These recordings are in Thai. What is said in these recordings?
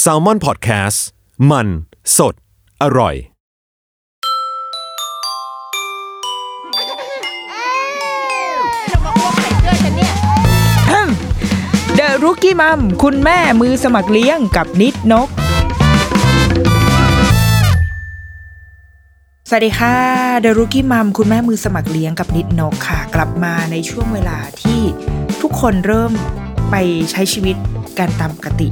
แซลมอนพอดแคสต์มัน สด อร่อย เดอะรุกี้มัมคุณแม่มือสมัครเลี้ยงกับนิดนก สวัสดีค่ะเดอะรุกี้มัมคุณแม่มือสมัครเลี้ยงกับนิดนกค่ะ กลับมาในช่วงเวลาที่ทุกคนเริ่มไปใช้ชีวิต กันตามปกติ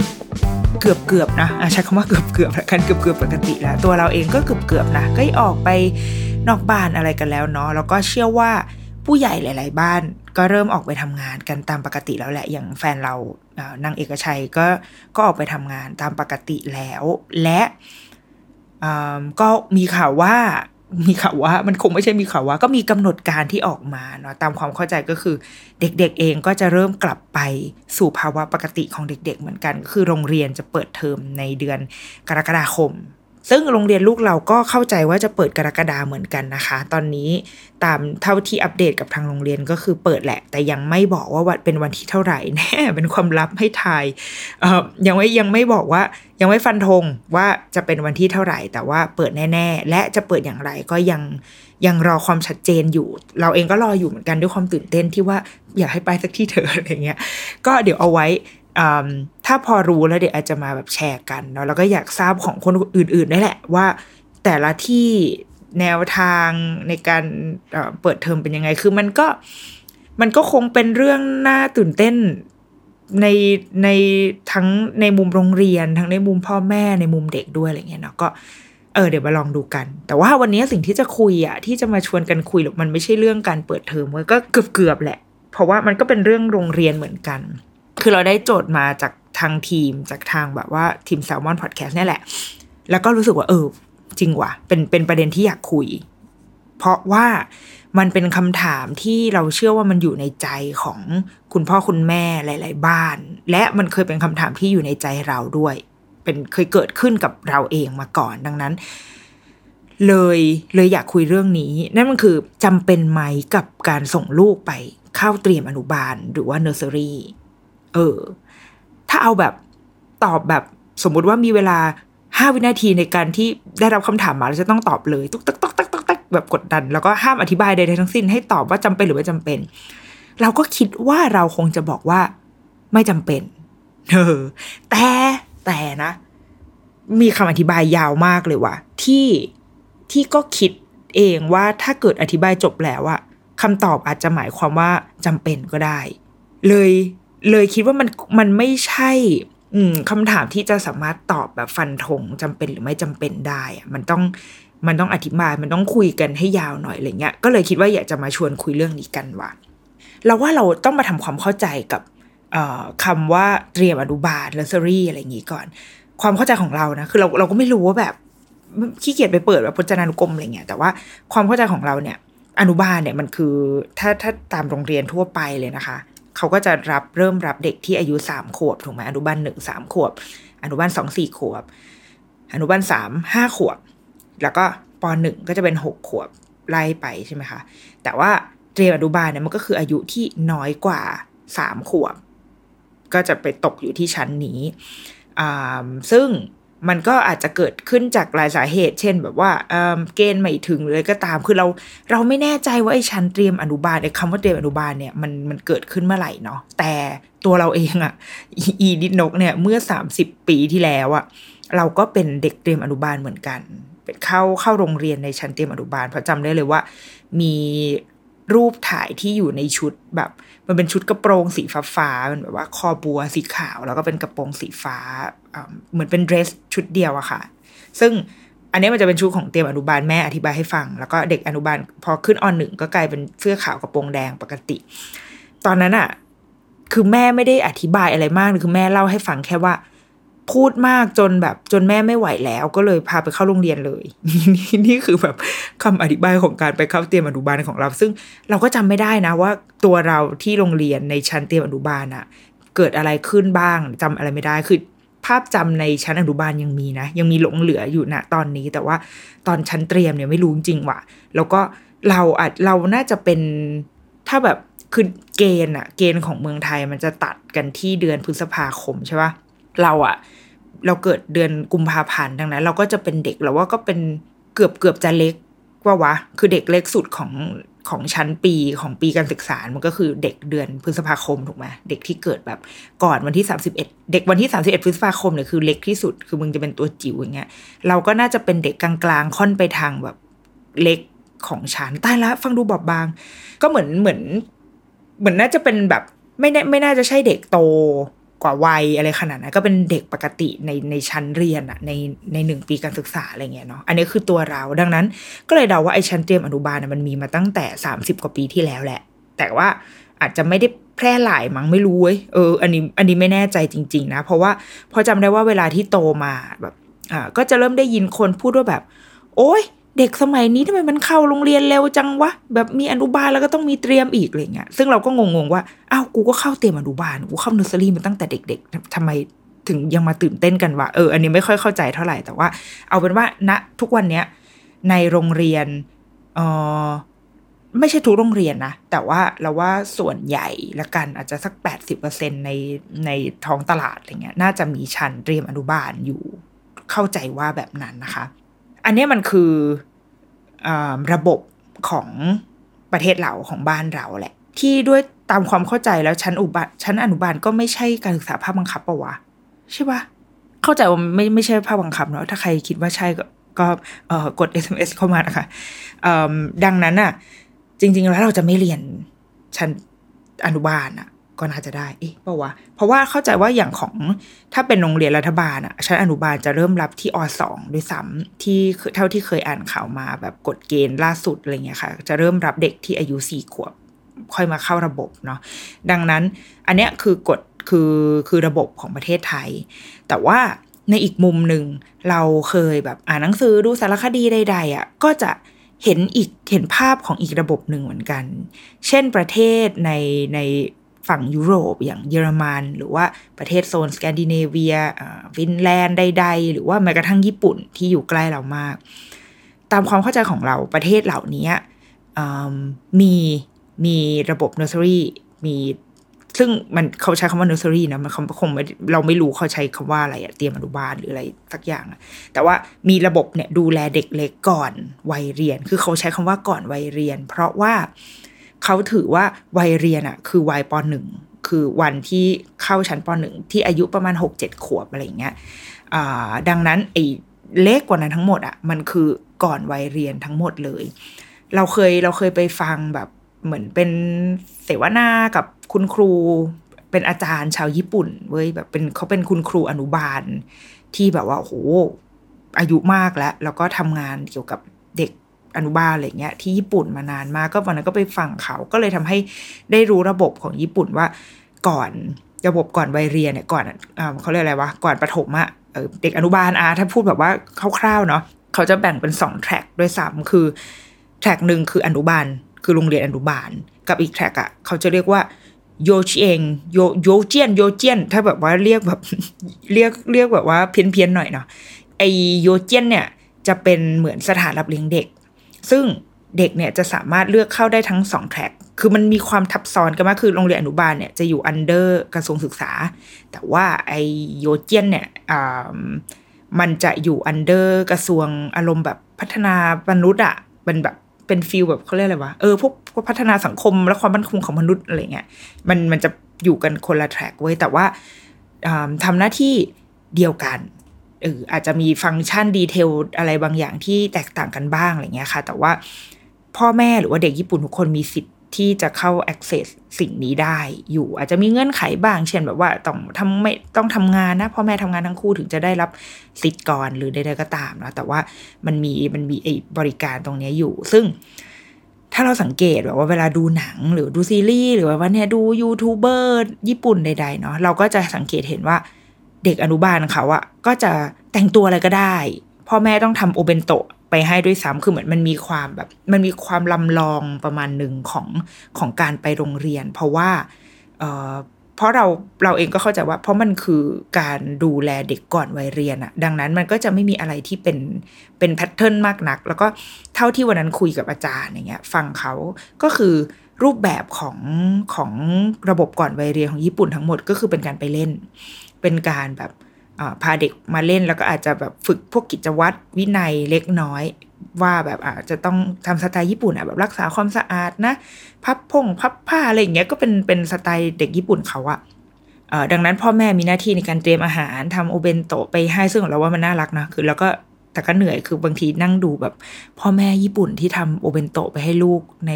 เกือบเกือบๆนะใช้คำว่าเกือบเกือบกันเกือบเกือบๆปกติแล้ว ตัวเราเองก็เกือบเกือบๆนะก็ออกไปนอกบ้านอะไรกันแล้วเนาะแล้วก็เชื่อว่าผู้ใหญ่หลาย ๆ บ้านก็เริ่มออกไปทำงานกันตามปกติแล้วแหละ อย่างแฟนเรานางเอกชัยก็ก็ออกไปทำงานตามปกติแล้ว และก็มีข่าวว่า มีข่าวว่ามันคงไม่ใช่มีข่าวว่า ก็มีกำหนดการที่ออกมาเนาะตามความเข้าใจก็คือเด็กๆเองก็จะเริ่มกลับไปสู่ภาวะปกติของเด็ก ๆ เหมือนกันก็คือโรงเรียนจะเปิดเทอมในเดือนกรกฎาคม ซึ่งโรงเรียนลูกเราก็เข้าใจว่าจะเปิดกรกฎาเหมือนกันนะคะ ตอนนี้ตามเท่าที่อัปเดตกับทางโรงเรียนก็คือเปิดแหละ แต่ยังไม่บอกว่าวันเป็นวันที่เท่าไหร่แน่เป็นความลับให้ทายยังไม่ยังไม่บอกว่ายังไม่ฟันธงว่าจะเป็นวันที่เท่าไหร่ แต่ว่าเปิดแน่ ๆ และจะเปิดอย่างไรก็ยังยังรอความชัดเจนอยู่ เราเองก็รออยู่เหมือนกันด้วยความตื่นเต้นที่ว่าอยากให้ไปสักที่เถอะอะไรเงี้ยก็เดี๋ยวเอาไว้อ่า ถ้าพอรู้แล้วเดี๋ยวอาจจะมาแบบแชร์กันเนาะแล้วก็อยากทราบของคนอื่นๆได้แหละว่า แต่ละที่แนวทางในการเอ่อเปิดเทอมเป็นยังไง คือมันก็มันก็คงเป็นเรื่องน่าตื่นเต้นในในทั้งในมุมโรงเรียน ทั้งในมุมพ่อแม่ในมุมเด็กด้วยอะไรเงี้ยเนาะก็เออเดี๋ยวมาลองดูกัน แต่ว่าวันนี้สิ่งที่จะคุยอะที่จะมาชวนกันคุยหรอกมันไม่ใช่เรื่องการเปิดเทอมเว้ยก็เกือบเกือบๆแหละ เพราะว่ามันก็เป็นเรื่องโรงเรียนเหมือนกัน คือเราได้โจทย์มาจาก ทางทีมจากทางแบบว่าทีม s ซ l m o n Podcast เนี่แหละ แล้วก็รู้สึกว่าเออ จริงว่ะ เป็นเป็นประเด็นที่อยากคุย เพราะว่ามันเป็นคำถามที่เราเชื่อว่ามันอยู่ในใจของคุณพ่อคุณแม่หลาย ๆ บ้าน และมันเคยเป็นคำถามที่อยู่ในใจเราด้วย เป็นเคยเกิดขึ้นกับเราเองมาก่อนดังนั้น เลยเลยอยากคุยเรื่องนี้ นั่นมันคือจำเป็นไหมกับการส่งลูกไปเข้าเตรียมอนุบาลหรือว่าเนอร์เซอรี่เออ ถ้าเอาแบบตอบแบบสมมุติว่ามีเวลาห้าวินาทีในการที่ได้รับคำถามมาแล้วจะต้องตอบเลยตุ๊กตักตักตักตักตักแบบกดดัน แล้วก็ห้ามอธิบายใดๆทั้งสิ้นให้ตอบว่าจำเป็นหรือไม่จำเป็น เราก็คิดว่าเราคงจะบอกว่าไม่จำเป็นเออแต่แต่นะ มีคำอธิบายยาวมากเลยว่ะที่ที่ก็คิดเองว่าถ้าเกิดอธิบายจบแล้วอะคำตอบอาจจะหมายความว่าจำเป็นก็ได้ เลย เลยคิดว่ามันมันไม่ใช่อืมคำถามที่จะสามารถตอบแบบฟันธงจำเป็นหรือไม่จำเป็นได้อะมันต้องมันต้องอธิบายมันต้องคุยกันให้ยาวหน่อยอะไรเงี้ยก็เลยคิดว่าอยากจะมาชวนคุยเรื่องนี้กันว่ะเราว่าเราต้องมาทำความเข้าใจกับเอ่อคำว่าเตรียมอนุบาลเลเซอรี่อะไรอย่างงี้ก่อน ความเข้าใจของเรานะคือเราเราก็ไม่รู้ว่าแบบขี้เกียจไปเปิดแบบพจนานุกรมอะไรเงี้ยแต่ว่าความเข้าใจของเราเนี่ย อนุบาลเนี่ยมันคือถ้าถ้าตามโรงเรียนทั่วไปเลยนะคะ เขาก็จะรับเริ่มรับเด็กที่อายุสามขวบถูกไหมอนุบาลหนึ่งสามขวบ อนุบาลสองสี่ขวบ อนุบาลสามห้าขวบ แล้วก็ปหนึ่งก็จะเป็นหกขวบไล่ไปใช่ไหมคะ แต่ว่าเตรียมอนุบาลเนี่ยมันก็คืออายุที่น้อยกว่าสามขวบ ก็จะไปตกอยู่ที่ชั้นนี้อ่าซึ่ง มันก็อาจจะเกิดขึ้นจากหลายสาเหตุ เช่นแบบว่าเเกณฑ์ไม่ถึงเลยก็ตาม คือเราเราไม่แน่ใจว่าไอ้ชั้นเตรียมอนุบาลไอ้คำว่าเตรียมอนุบาลเนี่ยมันมันเกิดขึ้นเมื่อไหร่เนาะแต่ตัวเราเองอะอีดิดนกเนี่ยเมื่อสามสิบปีที่แล้วอะเราก็เป็นเด็กเตรียมอนุบาลเหมือนกันเป็นเข้าเข้าโรงเรียนในชั้นเตรียมอนุบาลเพราะจำได้เลยว่า มีรูปถ่ายที่อยู่ในชุดแบบ มันเป็นชุดกระโปรงสีฟ้าๆมันแบบว่าคอบัวสีขาว แล้วก็เป็นกระโปรงสีฟ้าเหมือนเป็นเดรสชุดเดียวอะค่ะ ซึ่งอันนี้มันจะเป็นชุดของเตรียมอนุบาลแม่อธิบายให้ฟัง แล้วก็เด็กอนุบาลพอขึ้นออนหนึ่งก็กลายเป็นเสื้อขาวกระโปรงแดงปกติ ตอนนั้นอะคือแม่ไม่ได้อธิบายอะไรมากคือแม่เล่าให้ฟังแค่ว่า พูดมากจนแบบจนแม่ไม่ไหวแล้ว ก็เลยพาไปเข้าโรงเรียนเลย นี่นี่คือแบบคำอธิบายของการไปเข้าเตรียมอนุบาลของเรา ซึ่งเราก็จำไม่ได้นะว่าตัวเราที่โรงเรียนในชั้นเตรียมอนุบาลอะเกิดอะไรขึ้นบ้างจำอะไรไม่ได้คือภาพจำในชั้นอนุบาลยังมีนะ ยังมีหลงเหลืออยู่นะตอนนี้ แต่ว่าตอนชั้นเตรียมเนี่ยไม่รู้จริงว่ะ แล้วก็เราอาจเราน่าจะเป็นถ้าแบบคือเกณฑ์อะเกณฑ์ของเมืองไทยมันจะตัดกันที่เดือนพฤษภาคมใช่ปะ เราอะเราเกิดเดือนกุมภาพันธ์ดังนั้น เราก็จะเป็นเด็กเราว่าก็เป็นเกือบเกือบจะเล็กว่าวะ คือเด็กเล็กสุดของของชั้นปีของปีการศึกษา มันก็คือเด็กเดือนพฤษภาคมถูกไหมเด็กที่เกิดแบบก่อนวันที่สาสิบเอ็ดเด็กวันที่สาสิบเอ็ดพฤษภาคมเนี่ยคือเล็กที่สุด คือมึงจะเป็นตัวจิ๋วอย่างเงี้ย เราก็น่าจะเป็นเด็กกลางๆ ค่อนไปทางแบบเล็กของชั้นใต้ละฟังดูบอบบาง ก็เหมือนเหมือน เหมือนน่าจะเป็นแบบไม่ไม่น่าจะใช่เด็กโต กว่าวัยอะไรขนาดนั้นก็เป็นเด็กปกติในในชั้นเรียนอะในในหนึ่งปีการศึกษาอะไรเงี้ยเนาะอันนี้คือตัวเราดังนั้น ก็เลยเดาว่าไอ้ชั้นเตรียมอนุบาลมันมีมาตั้งแต่สามสิบกว่าปีที่แล้วแหละ แต่ว่าอาจจะไม่ได้แพร่หลายมั้งไม่รู้เว้ยเอออันนี้อันนี้ไม่แน่ใจจริง ๆ นะ เพราะว่าพอจำได้ว่าเวลาที่โตมาแบบอ่าก็จะเริ่มได้ยินคนพูดว่าแบบ โอ้ย เด็กสมัยนี้ทำไมมันเข้าโรงเรียนเร็วจังวะแบบมีอนุบาลแล้วก็ต้องมีเตรียมอีกอะไรเงี้ยซึ่งเราก็งงๆว่าอ้าวกูก็เข้าเตรียมอนุบาลกูเข้าเนอร์เซอรี่มาตั้งแต่เด็กๆทำไมถึงยังมาตื่นเต้นกันวะเอออันนี้ไม่ค่อยเข้าใจเท่าไหร่แต่ว่า เอาเป็นว่าณทุกวันเนี้ยในโรงเรียนเออไม่ใช่ทุกโรงเรียนนะ แต่ว่าเราว่าส่วนใหญ่ละกันอาจจะสักแปดสิบเปอร์เซ็นในในท้องตลาดอะไรเงี้ย น่าจะมีชั้นเตรียมอนุบาลอยู่เข้าใจว่าแบบนั้นนะคะ อันนี้มันคืออระบบของประเทศเราของบ้านเราแหละ ที่ด้วยตามความเข้าใจแล้วชั้นอุบาชั้นอนุบาลก็ไม่ใช่การศึกษาภาคบังคับปะวะใช่ปะเข้าใจว่าไม่ไม่ใช่ภาคบังคับเนาะถ้าใครคิดว่าใช่ก็ก็เอ่อกด SMS เข้ามานะคะดังนั้นอะ จริง ๆ แล้วเราจะไม่เรียนชั้นอนุบาลอะ ก็น่าจะได้เอ๊ะเปล่าวะเพราะว่าเข้าใจว่าอย่างของถ้าเป็นโรงเรียนรัฐบาลอะชั้นอนุบาลจะเริ่มรับที่อสองด้วยซ้ำที่เท่าที่เคยอ่านข่าวมาแบบกฎเกณฑ์ล่าสุดอะไรเงี้ยค่ะ จะเริ่มรับเด็กที่อายุสี่ขวบ ค่อยมาเข้าระบบเนาะดังนั้นอันเนี้ยคือกฎคือคือระบบของประเทศไทย แต่ว่าในอีกมุมหนึ่งเราเคยแบบอ่านหนังสือดูสารคดีใดๆอะก็จะเห็นอีกเห็นภาพของอีกระบบหนึ่งเหมือนกัน เช่นประเทศในใน ฝั่งยุโรปอย่างเยอรมัน หรือว่าประเทศโซนสแกนดิเนเวียฟินแลนด์ใดๆ หรือว่าแม้กระทั่งญี่ปุ่นที่อยู่ใกล้เรามาก ตามความเข้าใจของเราประเทศเหล่านี้มีมีระบบเนอร์เซอรี่มีซึ่งมันเขาใช้คำว่าเนอร์เซอรี่นะมันคงเราไม่รู้เขาใช้คำว่าอะไรอะเตรียมอนุบาลหรืออะไรสักอย่างอะแต่ว่ามีระบบเนี่ยดูแลเด็กเล็กก่อนวัยเรียน คือเขาใช้คำว่าก่อนวัยเรียน เพราะว่า เขาถือว่าวัยเรียนอะคือวัยปหนึ่งคือวันที่เข้าชั้นปหนึ่งที่อายุประมาณหกเจ็ดขวบอะไรเงี้ยดังนั้นไอ้เลขกว่านั้นทั้งหมดอะมันคือก่อนวัยเรียนทั้งหมดเลย เราเคยเราเคยไปฟังแบบเหมือนเป็นเสวนากับคุณครูเป็นอาจารย์ชาวญี่ปุ่นเว้ยแบบเป็นเขาเป็นคุณครูอนุบาล ที่แบบว่าโอ้โหอายุมากแล้ว แล้วก็ทำงานเกี่ยวกับ อนุบาลอะไรเงี้ยที่ญี่ปุ่นมานานมากก็วันนั้นก็ไปฟังเขาก็เลยทำให้ได้รู้ระบบของญี่ปุ่นว่าก่อนระบบก่อนวัยเรียนเนี่ยก่อนอเขาเรียกอะไรวะก่อนประถมอะเด็กอนุบาลอาถ้าพูดแบบว่าคร่าวๆเนาะเขาจะแบ่งเป็นสอง track ด้วยซ้ำคือ track หนึ่งคืออนุบาล คือโรงเรียนอนุบาล กับอีก track อะเขาจะเรียกว่าโยชิเอ็นโยโยเจียนโยเจียน ถ้าแบบว่าเรียกแบบเรียกเรียกแบบว่าเพี้ยนเพี้ยนหน่อยเนาะไอโยเจียนเนี่ยจะเป็นเหมือนสถานรับเลี้ยงเด็ก ซึ่งเด็กเนี่ยจะสามารถเลือกเข้าได้ทั้งสอง track คือมันมีความทับซ้อนกันมากคือโรงเรียนอนุบาลเนี่ยจะอยู่ under กระทรวงศึกษา แต่ว่าไอโยเจียนเนี่ยมันจะอยู่ under กระทรวงอารมณ์แบบพัฒนามนุษย์อะเป็นแบบเป็น feel แบบเขาเรียกอะไรวะ เออพวกพัฒนาสังคมและความมั่นคงของมนุษย์อะไรเงี้ยมันมันจะอยู่กันคนละ track เว้ยแต่ว่าทำหน้าที่เดียวกัน เอออาจจะมี function detail อะไรบางอย่างที่แตกต่างกันบ้างอะไรเงี้ยค่ะ แต่ว่าพ่อแม่หรือว่าเด็กญี่ปุ่นทุกคนมีสิทธิ์ที่จะเข้า access สิ่งนี้ได้อยู่ อาจจะมีเงื่อนไขบ้าง เช่นแบบว่าต้องทำไม่ต้องทำงานนะพ่อแม่ทำงานทั้งคู่ถึงจะได้รับสิทธิ์ก่อนหรือใดๆก็ตามนะแต่ว่ามันมีมันมีไอ้บริการตรงนี้อยู่ ซึ่งถ้าเราสังเกตแบบว่าเวลาดูหนังหรือดูซีรีส์หรือว่าเนี่ยดูยูทูบเบอร์ญี่ปุ่นใดๆเนาะเราก็จะสังเกตเห็นว่า เด็กอนุบาลเขาอะก็จะแต่งตัวอะไรก็ได้ พ่อแม่ต้องทำโอเบนโตะไปให้ด้วยซ้ำคือเหมือนมันมีความแบบ มันมีความลำลองประมาณหนึ่งของของการไปโรงเรียน เพราะว่าเเพราะเราเราเองก็เข้าใจว่า เพราะมันคือการดูแลเด็กก่อนวัยเรียนอะดังนั้นมันก็จะไม่มีอะไรที่เป็นเป็นแพทเทิร์นมากนัก แล้วก็เท่าที่วันนั้นคุยกับอาจารย์อย่างเงี้ยฟังเขาก็คือรูปแบบของของระบบก่อนวัยเรียนของญี่ปุ่นทั้งหมดก็คือเป็นการไปเล่น เป็นการแบบพาเด็กมาเล่นแล้วก็อาจจะแบบฝึกพวกกิจวัตรวินัยเล็กน้อยว่าแบบอาจจะต้องทำสไตล์ญี่ปุ่นอะแบบรักษาความสะอาดนะ พับพงพับผ้าอะไรอย่างเงี้ยก็เป็นเป็นสไตล์เด็กญี่ปุ่นเขาอะดังนั้นพ่อแม่มีหน้าที่ในการเตรียมอาหารทำโอเบนโตะไปให้ซึ่งเราว่ามันน่ารักนะคือแล้วก็ แต่ก็เหนื่อยคือบางทีนั่งดูแบบ พ่อแม่ญี่ปุ่นที่ทำโอเบนโตไปให้ลูกใน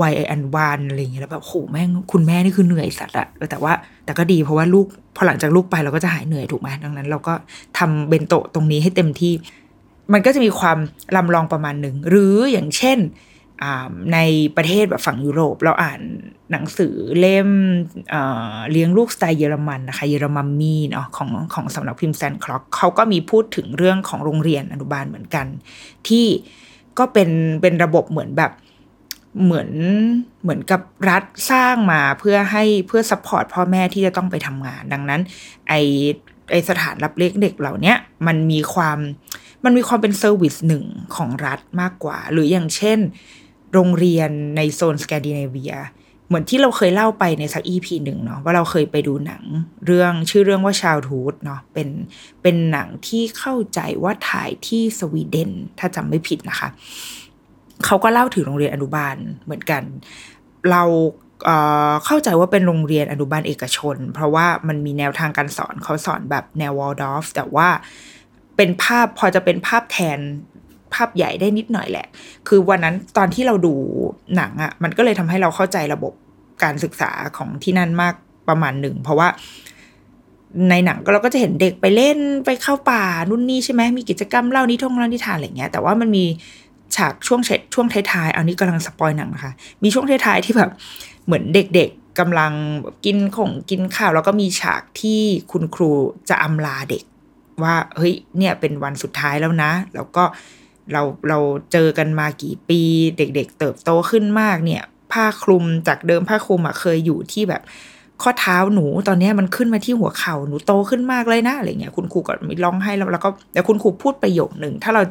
วัยอันวานอะไรอย่างเงี้ยแล้วแบบโหแม่งคุณแม่นี่คือเหนื่อยสัตว์อะแต่ว่า แต่ก็ดีเพราะว่าลูกพอหลังจากลูกไปเราก็จะหายเหนื่อยถูกไหมดังนั้น เราก็ทำเบนโตะตรงนี้ให้เต็มที่ มันก็จะมีความลำลองประมาณหนึ่งหรืออย่างเช่น ในประเทศแบบฝั่งยุโรป เราอ่านหนังสือเล่มเลี้ยงลูกสไตล์เยอรมันนะคะเยอรมันมีเนาะของของสำนักพิมพ์ SandClock เขาก็มีพูดถึงเรื่องของโรงเรียนอนุบาลเหมือนกัน ที่ก็เป็นเป็นระบบเหมือนแบบเหมือนเหมือนกับรัฐสร้างมาเพื่อให้เพื่อ support พ่อแม่ที่จะต้องไปทำงาน ดังนั้น ไอไอสถานรับเลี้ยงเด็กเหล่านี้มันมีความมันมีความเป็น service หนึ่งของรัฐมากกว่า หรืออย่างเช่น โรงเรียนในโซนสแกนดิเนเวีย เหมือนที่เราเคยเล่าไปในสัก EP หนึ่งเนาะว่าเราเคยไปดูหนังเรื่องชื่อเรื่องว่า Childhood เนาะเป็นเป็นหนังที่เข้าใจว่าถ่ายที่สวีเดน ถ้าจำไม่ผิดนะคะ เขาก็เล่าถึงโรงเรียนอนุบาลเหมือนกัน เราเข้าใจว่าเป็นโรงเรียนอนุบาลเอกชน เพราะว่ามันมีแนวทางการสอนเขาสอนแบบแนววอลดอฟแต่ว่าเป็นภาพพอจะเป็นภาพแทน ภาพใหญ่ได้นิดหน่อยแหละ คือวันนั้นตอนที่เราดูหนังอะ่ะ มันก็เลยทำให้เราเข้าใจระบบการศึกษาของที่นั่นมากประมาณหนึ่ง เพราะว่าในหนังก็เราก็จะเห็นเด็กไปเล่นไปเข้าป่านู่นนี่ใช่ไหมมีกิจกรรมเล่านิทงเล่านิทานอะไรเงี้ย แต่ว่ามันมีฉากช่วงเช่วงท้ายๆเอานี้กำลังสปอยหนังนะคะ มีช่วงท้ายๆที่แบบเหมือนเด็กๆกำลังกินของกินข้าว แล้วก็มีฉากที่คุณครูจะอำลาเด็ก ว่าเฮ้ยเนี่ยเป็นวันสุดท้ายแล้วนะ แล้วก็ เราเราเจอกันมากี่ปี เด็กๆ เติบโตขึ้นมากเนี่ย ผ้าคลุมจากเดิมผ้าคลุมอะเคยอยู่ที่แบบข้อเท้าหนูตอนนี้มันขึ้นมาที่หัวเข่าหนูโตขึ้นมากเลยนะอะไรเงี้ยคุณครูก็มีร้องให้แล้วแล้วก็แต่คุณครูพูดประโยคหนึ่งถ้าเรา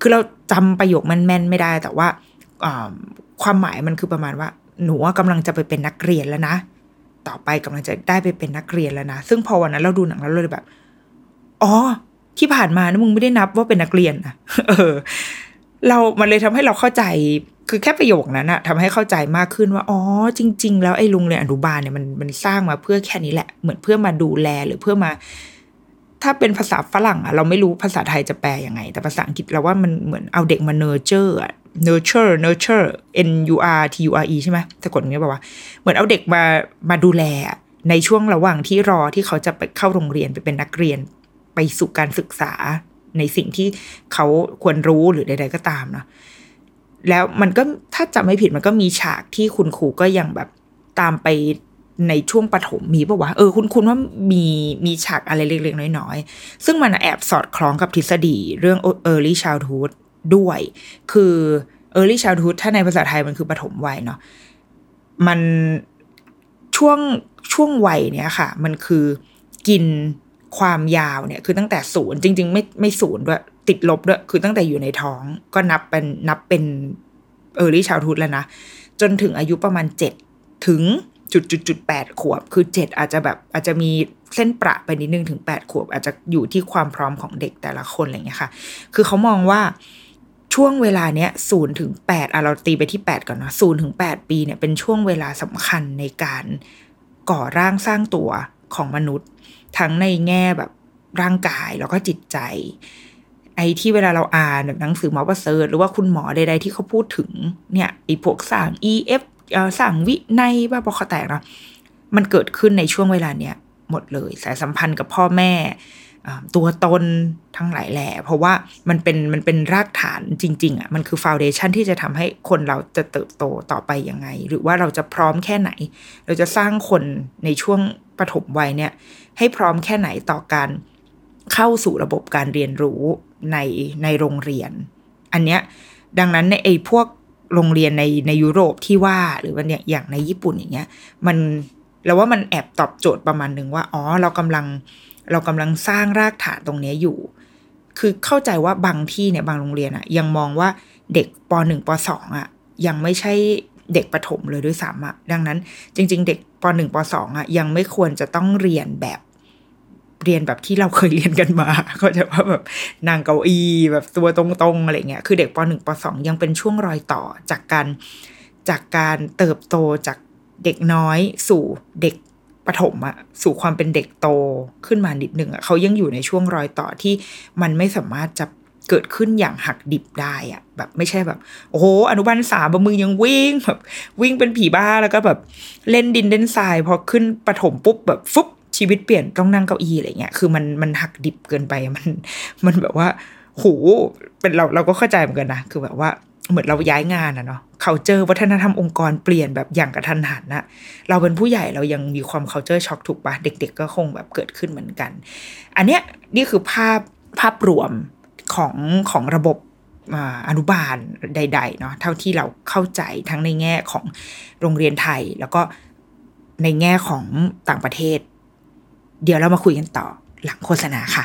คือเราจำประโยคมันแม่นไม่ได้ แต่ว่าความหมายมันคือประมาณว่า หนูกำลังจะไปเป็นนักเรียนแล้วนะ ต่อไปกำลังจะได้ไปเป็นนักเรียนแล้วนะ ซึ่งพอวันนั้นเราดูหนังแล้วเลยแบบ อ๋อ ที่ผ่านมานะมึงไม่ได้นับว่าเป็นนักเรียนนะเออ เรามันเลยทำให้เราเข้าใจ คือแค่ประโยคนั้นอะทำให้เข้าใจมากขึ้นว่า อ๋อ จริง ๆ แล้วไอ้โรงเรียนอนุบาลเนี่ยมันมันสร้างมาเพื่อแค่นี้แหละ เหมือนเพื่อมาดูแลหรือเพื่อมา ถ้าเป็นภาษาฝรั่งอะเราไม่รู้ภาษาไทยจะแปลยังไง แต่ภาษาอังกฤษเราว่ามันเหมือนเอาเด็กมา nurture อะ nurture nurture n u r t u r e ใช่ไหมสะกดงี้แบบว่าเหมือนเอาเด็กมามาดูแลในช่วงระหว่างที่รอที่เขาจะไปเข้าโรงเรียนไปเป็นนักเรียน ไปสู่การศึกษาในสิ่งที่เขาควรรู้หรือใด ๆ ก็ตามเนาะแล้วมันก็ถ้าจำไม่ผิดมันก็มีฉากที่คุณครูก็ยังแบบตามไปในช่วงปฐมมีปะวะเออคุณคุณว่ามีมีฉากอะไรเล็กๆน้อยๆ ซึ่งมันแอบสอดคล้องกับทฤษฎีเรื่อง early childhood ด้วย คือ early childhood ถ้าในภาษาไทยมันคือปฐมวัยเนาะมันช่วงช่วงวัยเนี้ยค่ะ มันคือกิน ความยาวเนี่ยคือตั้งแต่ศูนย์จริง ๆ ไม่ไม่ศูนย์ด้วยติดลบด้วยคือตั้งแต่อยู่ในท้องก็นับเป็นนับเป็นเออร์ลี่ชาวทูตแล้วนะ จนถึงอายุประมาณเจ็ดถึงจุดจุดจุดแปดขวบ คือเจ็ดอาจจะแบบอาจจะมีเส้นประไปนิดนึงถึงแปดขวบ อาจจะอยู่ที่ความพร้อมของเด็กแต่ละคนอะไรเงี้ยค่ะ คือเขามองว่าช่วงเวลาเนี้ยศูนย์ถึงแปดอะเราตีไปที่แปดก่อนเนาะศูนย์ถึงแปดปีเนี่ยเป็นช่วงเวลาสำคัญในการก่อร่างสร้างตัวของมนุษย์ ทั้งในแง่แบบร่างกายแล้วก็จิตใจ ไอ้ที่เวลาเราอ่านแบบหนังสือหมอประเสริฐหรือว่าคุณหมอใด ๆ ที่เขาพูดถึงเนี่ยไอ้พวกสั่ง EF สั่งวิในบ้าบอคแตกเนาะมันเกิดขึ้นในช่วงเวลาเนี้ยหมดเลย สายสัมพันธ์กับพ่อแม่ตัวตนทั้งหลายแหล่เพราะว่ามันเป็นมันเป็นรากฐานจริง ๆอะมันคือฟาวเดชันที่จะทำให้คนเราจะเติบโตต่อไปยังไง หรือว่าเราจะพร้อมแค่ไหน เราจะสร้างคนในช่วงปฐมวัยเนี่ย ให้พร้อมแค่ไหนต่อการเข้าสู่ระบบการเรียนรู้ในในโรงเรียน อันเนี้ยดังนั้นในไอ้พวกโรงเรียนในในยุโรปที่ว่าหรือว่าเนี่ยอย่างในญี่ปุ่นอย่างเงี้ยมันเราว่ามันแอบตอบโจทย์ประมาณหนึ่งว่าอ๋อเรากำลังเรากำลังสร้างรากฐานตรงนี้อยู่ คือเข้าใจว่าบางที่เนี่ยบางโรงเรียนอะยังมองว่าเด็กปหนึ่งปสออะยังไม่ใช่ เด็กประถมเลยด้วยซ้ำอะดังนั้น จริง ๆ เด็กปหนึ่งปสอะยังไม่ควรจะต้องเรียนแบบเรียนแบบที่เราเคยเรียนกันมา ก็จะว่าแบบนางเก้าอี้แบบตัวตรงๆอะไรเงี้ยคือเด็กปหนึ่งปสองยังเป็นช่วงรอยต่อจากการจากการเติบโตจากเด็กน้อยสู่เด็กปฐมอะสู่ความเป็นเด็กโตขึ้นมานิดหนึ่งอะเขายังอยู่ในช่วงรอยต่อที่มันไม่สามารถจะ เกิดขึ้นอย่างหักดิบได้อะแบบไม่ใช่แบบ โอ้โห อนุบาลสามบมึงยังวิ่งแบบวิ่งเป็นผีบ้าแล้วก็แบบเล่นดินเล่นทรายพอขึ้นปฐมปุ๊บแบบฟุ๊บชีวิตเปลี่ยนต้องนั่งเก้าอี้อะไรเงี้ยคือมันมันหักดิบเกินไปมัน มันแบบว่าโหเป็นเราเราก็เข้าใจเหมือนกันนะคือแบบว่าเหมือนเราย้ายงานอะเนาะเขาเจอวัฒนธรรมองค์กรเปลี่ยนแบบอย่างกระทันหันนะเราเป็นผู้ใหญ่เรายังมีความเคาเจอช็อกถูกปะเด็ก ๆ ก็คงแบบเกิดขึ้นเหมือนกัน อันเนี้ยนี่คือภาพภาพรวม ของของระบบอนุบาลใดๆเนาะเท่าที่เราเข้าใจทั้งในแง่ของโรงเรียนไทย แล้วก็ในแง่ของต่างประเทศ เดี๋ยวเรามาคุยกันต่อหลังโฆษณาค่ะ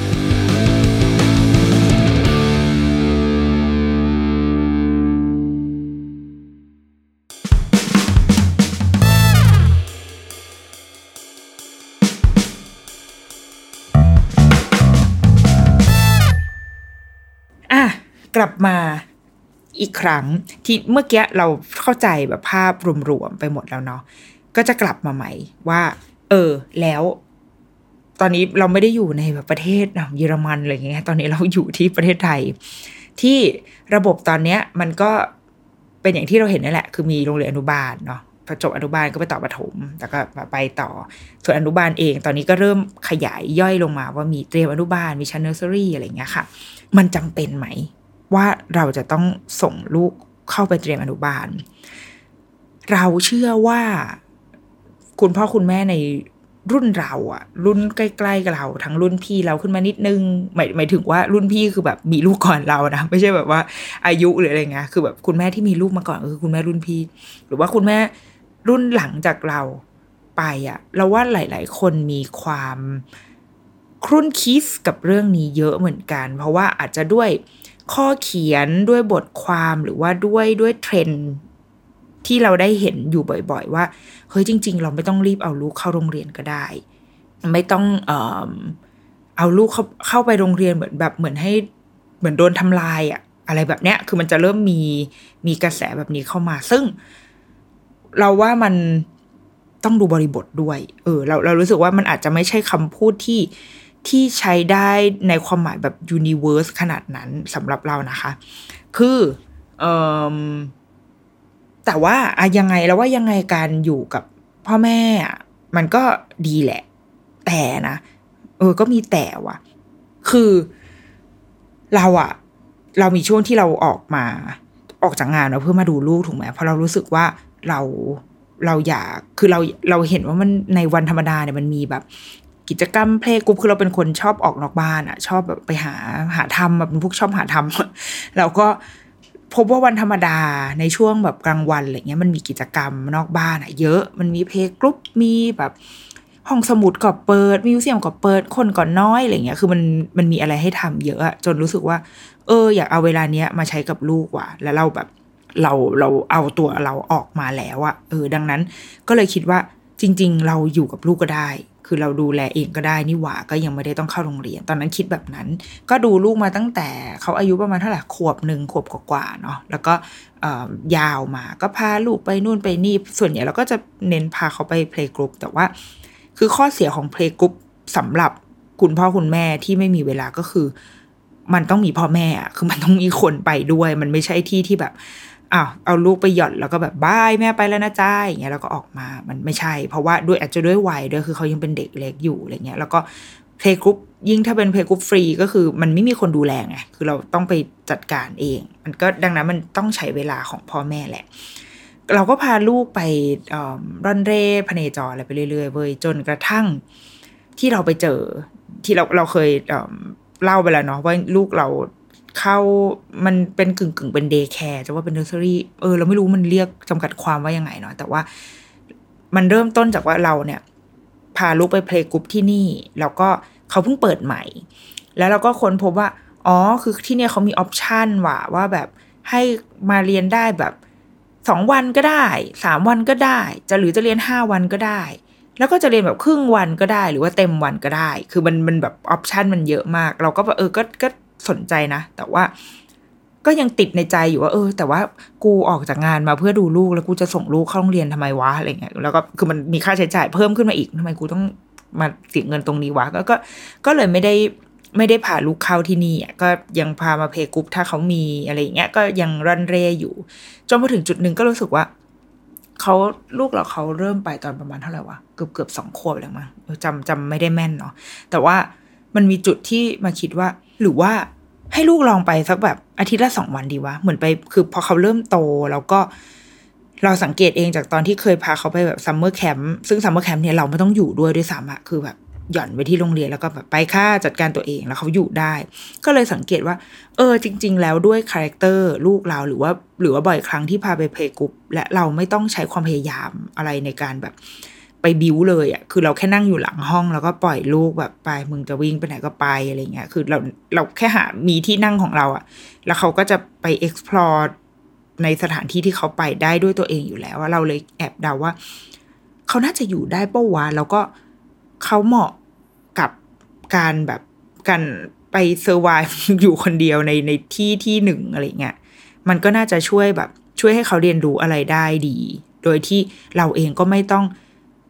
ลับมาอีกครั้งที่เมื่อกี้เราเข้าใจแบบภาพรวมๆไปหมดแล้วเนาะก็จะกลับมาใหม่ว่า เออ แล้ว ตอนนี้เราไม่ได้อยู่ในแบบประเทศเยอรมันอะไรเงี้ย ตอนนี้เราอยู่ที่ประเทศไทย ที่ระบบตอนเนี้ย มันก็เป็นอย่างที่เราเห็นนั่นแหละ คือมีโรงเรียนอนุบาลเนาะพอจบอนุบาลก็ไปต่อประถม แล้วก็ไปต่อ ส่วนอนุบาลเอง ตอนนี้ก็เริ่มขยายย่อยลงมาว่ามีเตรียมอนุบาลมีชั้นเนอร์เซอรี่อะไรเงี้ยค่ะ มันจำเป็นไหม ว่าเราจะต้องส่งลูกเข้าไปเตรียมอนุบาล เราเชื่อว่า คุณพ่อคุณแม่ในรุ่นเราอะรุ่นใกล้ๆกับเรา ทั้งรุ่นพี่เราขึ้นมานิดนึงหมายหมายถึงว่ารุ่นพี่คือแบบมีลูกก่อนเรานะไม่ใช่แบบว่าอายุหรืออะไรเงี้ยคือแบบคุณแม่ที่มีลูกมาก่อนคือคุณแม่รุ่นพี่ หรือว่าคุณแม่รุ่นหลังจากเราไปอะเราว่าหลาย ๆ คนมีความครุ่นคิดกับเรื่องนี้เยอะเหมือนกัน เพราะว่าอาจจะด้วย ข้อเขียนด้วยบทความหรือว่าด้วยด้วยเทรนที่เราได้เห็นอยู่บ่อย ๆ ว่าเฮ้ยจริง ๆ เราไม่ต้องรีบเอาลูกเข้าโรงเรียนก็ได้ ไม่ต้องเออเอาลูกเข้าเข้าไปโรงเรียนเหมือนแบบเหมือนให้เหมือนโดนทำลายอะอะไรแบบเนี้ยคือมันจะเริ่มมีมีกระแสแบบนี้เข้ามา ซึ่ง เราว่ามันต้องดูบริบทด้วย เออ เราเรารู้สึกว่ามันอาจจะไม่ใช่คำพูดที่ ที่ใช้ได้ในความหมายแบบ universe ขนาดนั้นสำหรับเรานะคะ คือเออแต่ว่าอะยังไงแล้วว่ายังไงการอยู่กับพ่อแม่มันก็ดีแหละ แต่นะเออก็มีแต่ว่ะ คือเราอะเรามีช่วงที่เราออกมาออกจากงานเราเพื่อมาดูลูกถูกไหมเพราะเรารู้สึกว่าเราเราอยากคือเราเราเห็นว่ามันในวันธรรมดาเนี่ยมันมีแบบ กิจกรรม playgroup คือเราเป็นคนชอบออกนอกบ้านอะชอบแบบไปหาหาทำแบบเป็นพวกชอบหาทำแล้วก็พบว่าวันธรรมดาในช่วงแบบกลางวันอะไรเงี้ยมันมีกิจกรรมนอกบ้านอะเยอะมันมี playgroup มีแบบห้องสมุดก็เปิด museum ก็เปิดคนก่อนน้อยอะไรเงี้ยคือมันมันมีอะไรให้ทำเยอะจนรู้สึกว่า เออ อยากเอาเวลาเนี้ยมาใช้กับลูกว่ะ แล้วเราแบบเราเราเอาตัวเราออกมาแล้วอะเออ ดังนั้นก็เลยคิดว่าจริง ๆ เราอยู่กับลูกก็ได้คือเราดูแลเองก็ได้นี่หว่าก็ยังไม่ได้ต้องเข้าโรงเรียน ตอนนั้นคิดแบบนั้น ก็ดูลูกมาตั้งแต่เขาอายุประมาณเท่าไหร่ขวบหนึ่งขวบกว่าๆเนาะแล้วก็ยาวมาก็พาลูกไปนู่นไปนี่ ส่วนใหญ่เราก็จะเน้นพาเขาไปเพลงกรุ๊ปแต่ว่า คือข้อเสียของ playgroup สำหรับคุณพ่อคุณแม่ที่ไม่มีเวลาก็คือ มันต้องมีพ่อแม่อะคือมันต้องมีคนไปด้วย มันไม่ใช่ที่ที่แบบ อ้าวเอาลูกไปหย่อนแล้วก็แบบ bye แม่ไปแล้วนะจ้าอย่างเงี้ยแล้วก็ออกมามันไม่ใช่ เพราะว่าด้วยอาจจะด้วยวัยด้วยคือเขายังเป็นเด็กเล็กอยู่อะไรเงี้ยแล้วก็ playgroup ยิ่งถ้าเป็น playgroup ฟรีก็คือมันไม่มีคนดูแลไงคือเราต้องไปจัดการเอง มันก็ดังนั้นมันต้องใช้เวลาของพ่อแม่แหละ เราก็พาลูกไปร่อนเร่พเนจรอะไรไปเรื่อยๆเว้ยจนกระทั่งที่เราไปเจอที่เราเราเคยเล่าไปแล้วเนาะว่าลูกเรา เข้ามันเป็นกึ่งกึ่งเป็น daycare จะว่าเป็นเนอร์เซอรี่เออเราไม่รู้มันเรียกจำกัดความว่ายังไงเนาะแต่ว่ามันเริ่มต้นจากว่าเราเนี่ย พาลูกไป playgroup ที่นี่ แล้วก็เขาเพิ่งเปิดใหม่ แล้วเราก็ค้นพบว่า อ๋อ คือที่เนี่ยเขามี option ว่าว่าแบบให้มาเรียนได้แบบสองวันก็ได้สามวันก็ได้ จะหรือจะเรียนห้าวันก็ได้ แล้วก็จะเรียนแบบครึ่งวันก็ได้ หรือว่าเต็มวันก็ได้ คือมันมันแบบออปชันมันเยอะมาก เราก็แบบเออก็ก็ สนใจนะ แต่ว่าก็ยังติดในใจอยู่ว่าเออ แต่ว่ากูออกจากงานมาเพื่อดูลูกแล้วกูจะส่งลูกเข้าโรงเรียนทำไมวะอะไรเงี้ยแล้วก็คือมันมีค่าใช้จ่ายเพิ่มขึ้นมาอีกทำไมกูต้องมาเสียเงินตรงนี้วะก็ก็ก็เลยไม่ได้ไม่ได้พาลูกเข้าที่นี่ก็ยังพามา playgroup ถ้าเขามีอะไรเงี้ยก็ยังร่อนเร่อยู่จนมาถึงจุดหนึ่งก็รู้สึกว่าเขาลูกเราเขาเริ่มไปตอนประมาณเท่าไหร่วะเกือบเกือบสองขวบแล้วมั้งจำจำไม่ได้แม่นเนาะแต่ว่ามันมีจุดที่มาคิดว่า หรือว่าให้ลูกลองไปสักแบบอาทิตย์ละสองวันดีวะ เหมือนไปคือพอเขาเริ่มโตแล้วก็เราสังเกตเองจากตอนที่เคยพาเขาไปแบบ summer camp ซึ่ง summer camp เนี่ยเราไม่ต้องอยู่ด้วยด้วยซ้ำอะคือแบบหย่อนไปที่โรงเรียนแล้วก็แบบไปค่ะจัดการตัวเองแล้วเขาอยู่ได้ ก็เลยสังเกตว่า เออ จริง ๆ แล้วด้วย character ลูกเราหรือว่า หรือว่าบ่อยครั้งที่พาไป playgroup และเราไม่ต้องใช้ความพยายามอะไรในการแบบ ไปบิวเลยอะ่ะคือเราแค่นั่งอยู่หลังห้อง แล้วก็ปล่อยลูกแบบไปมึงจะวิ่งไปไหนก็ไปอะไรเงี้ยคือเราเราแค่หามีที่นั่งของเราอะ่ะ แล้วเขาก็จะไป explore ในสถานที่ที่เขาไปได้ด้วยตัวเองอยู่แล้วว่าเราเลยแอบเดาว่า เขาน่าจะอยู่ได้ป้าวะแล้วก็เขาเหมาะกับการแบบการไปเซอร์ไวอยู่คนเดียวในในที่ที่หนึ่งอะไรเงี้ยมันก็น่าจะช่วยแบบช่วยให้เขาเรียนรู้อะไรได้ดี โดยที่เราเองก็ไม่ต้อง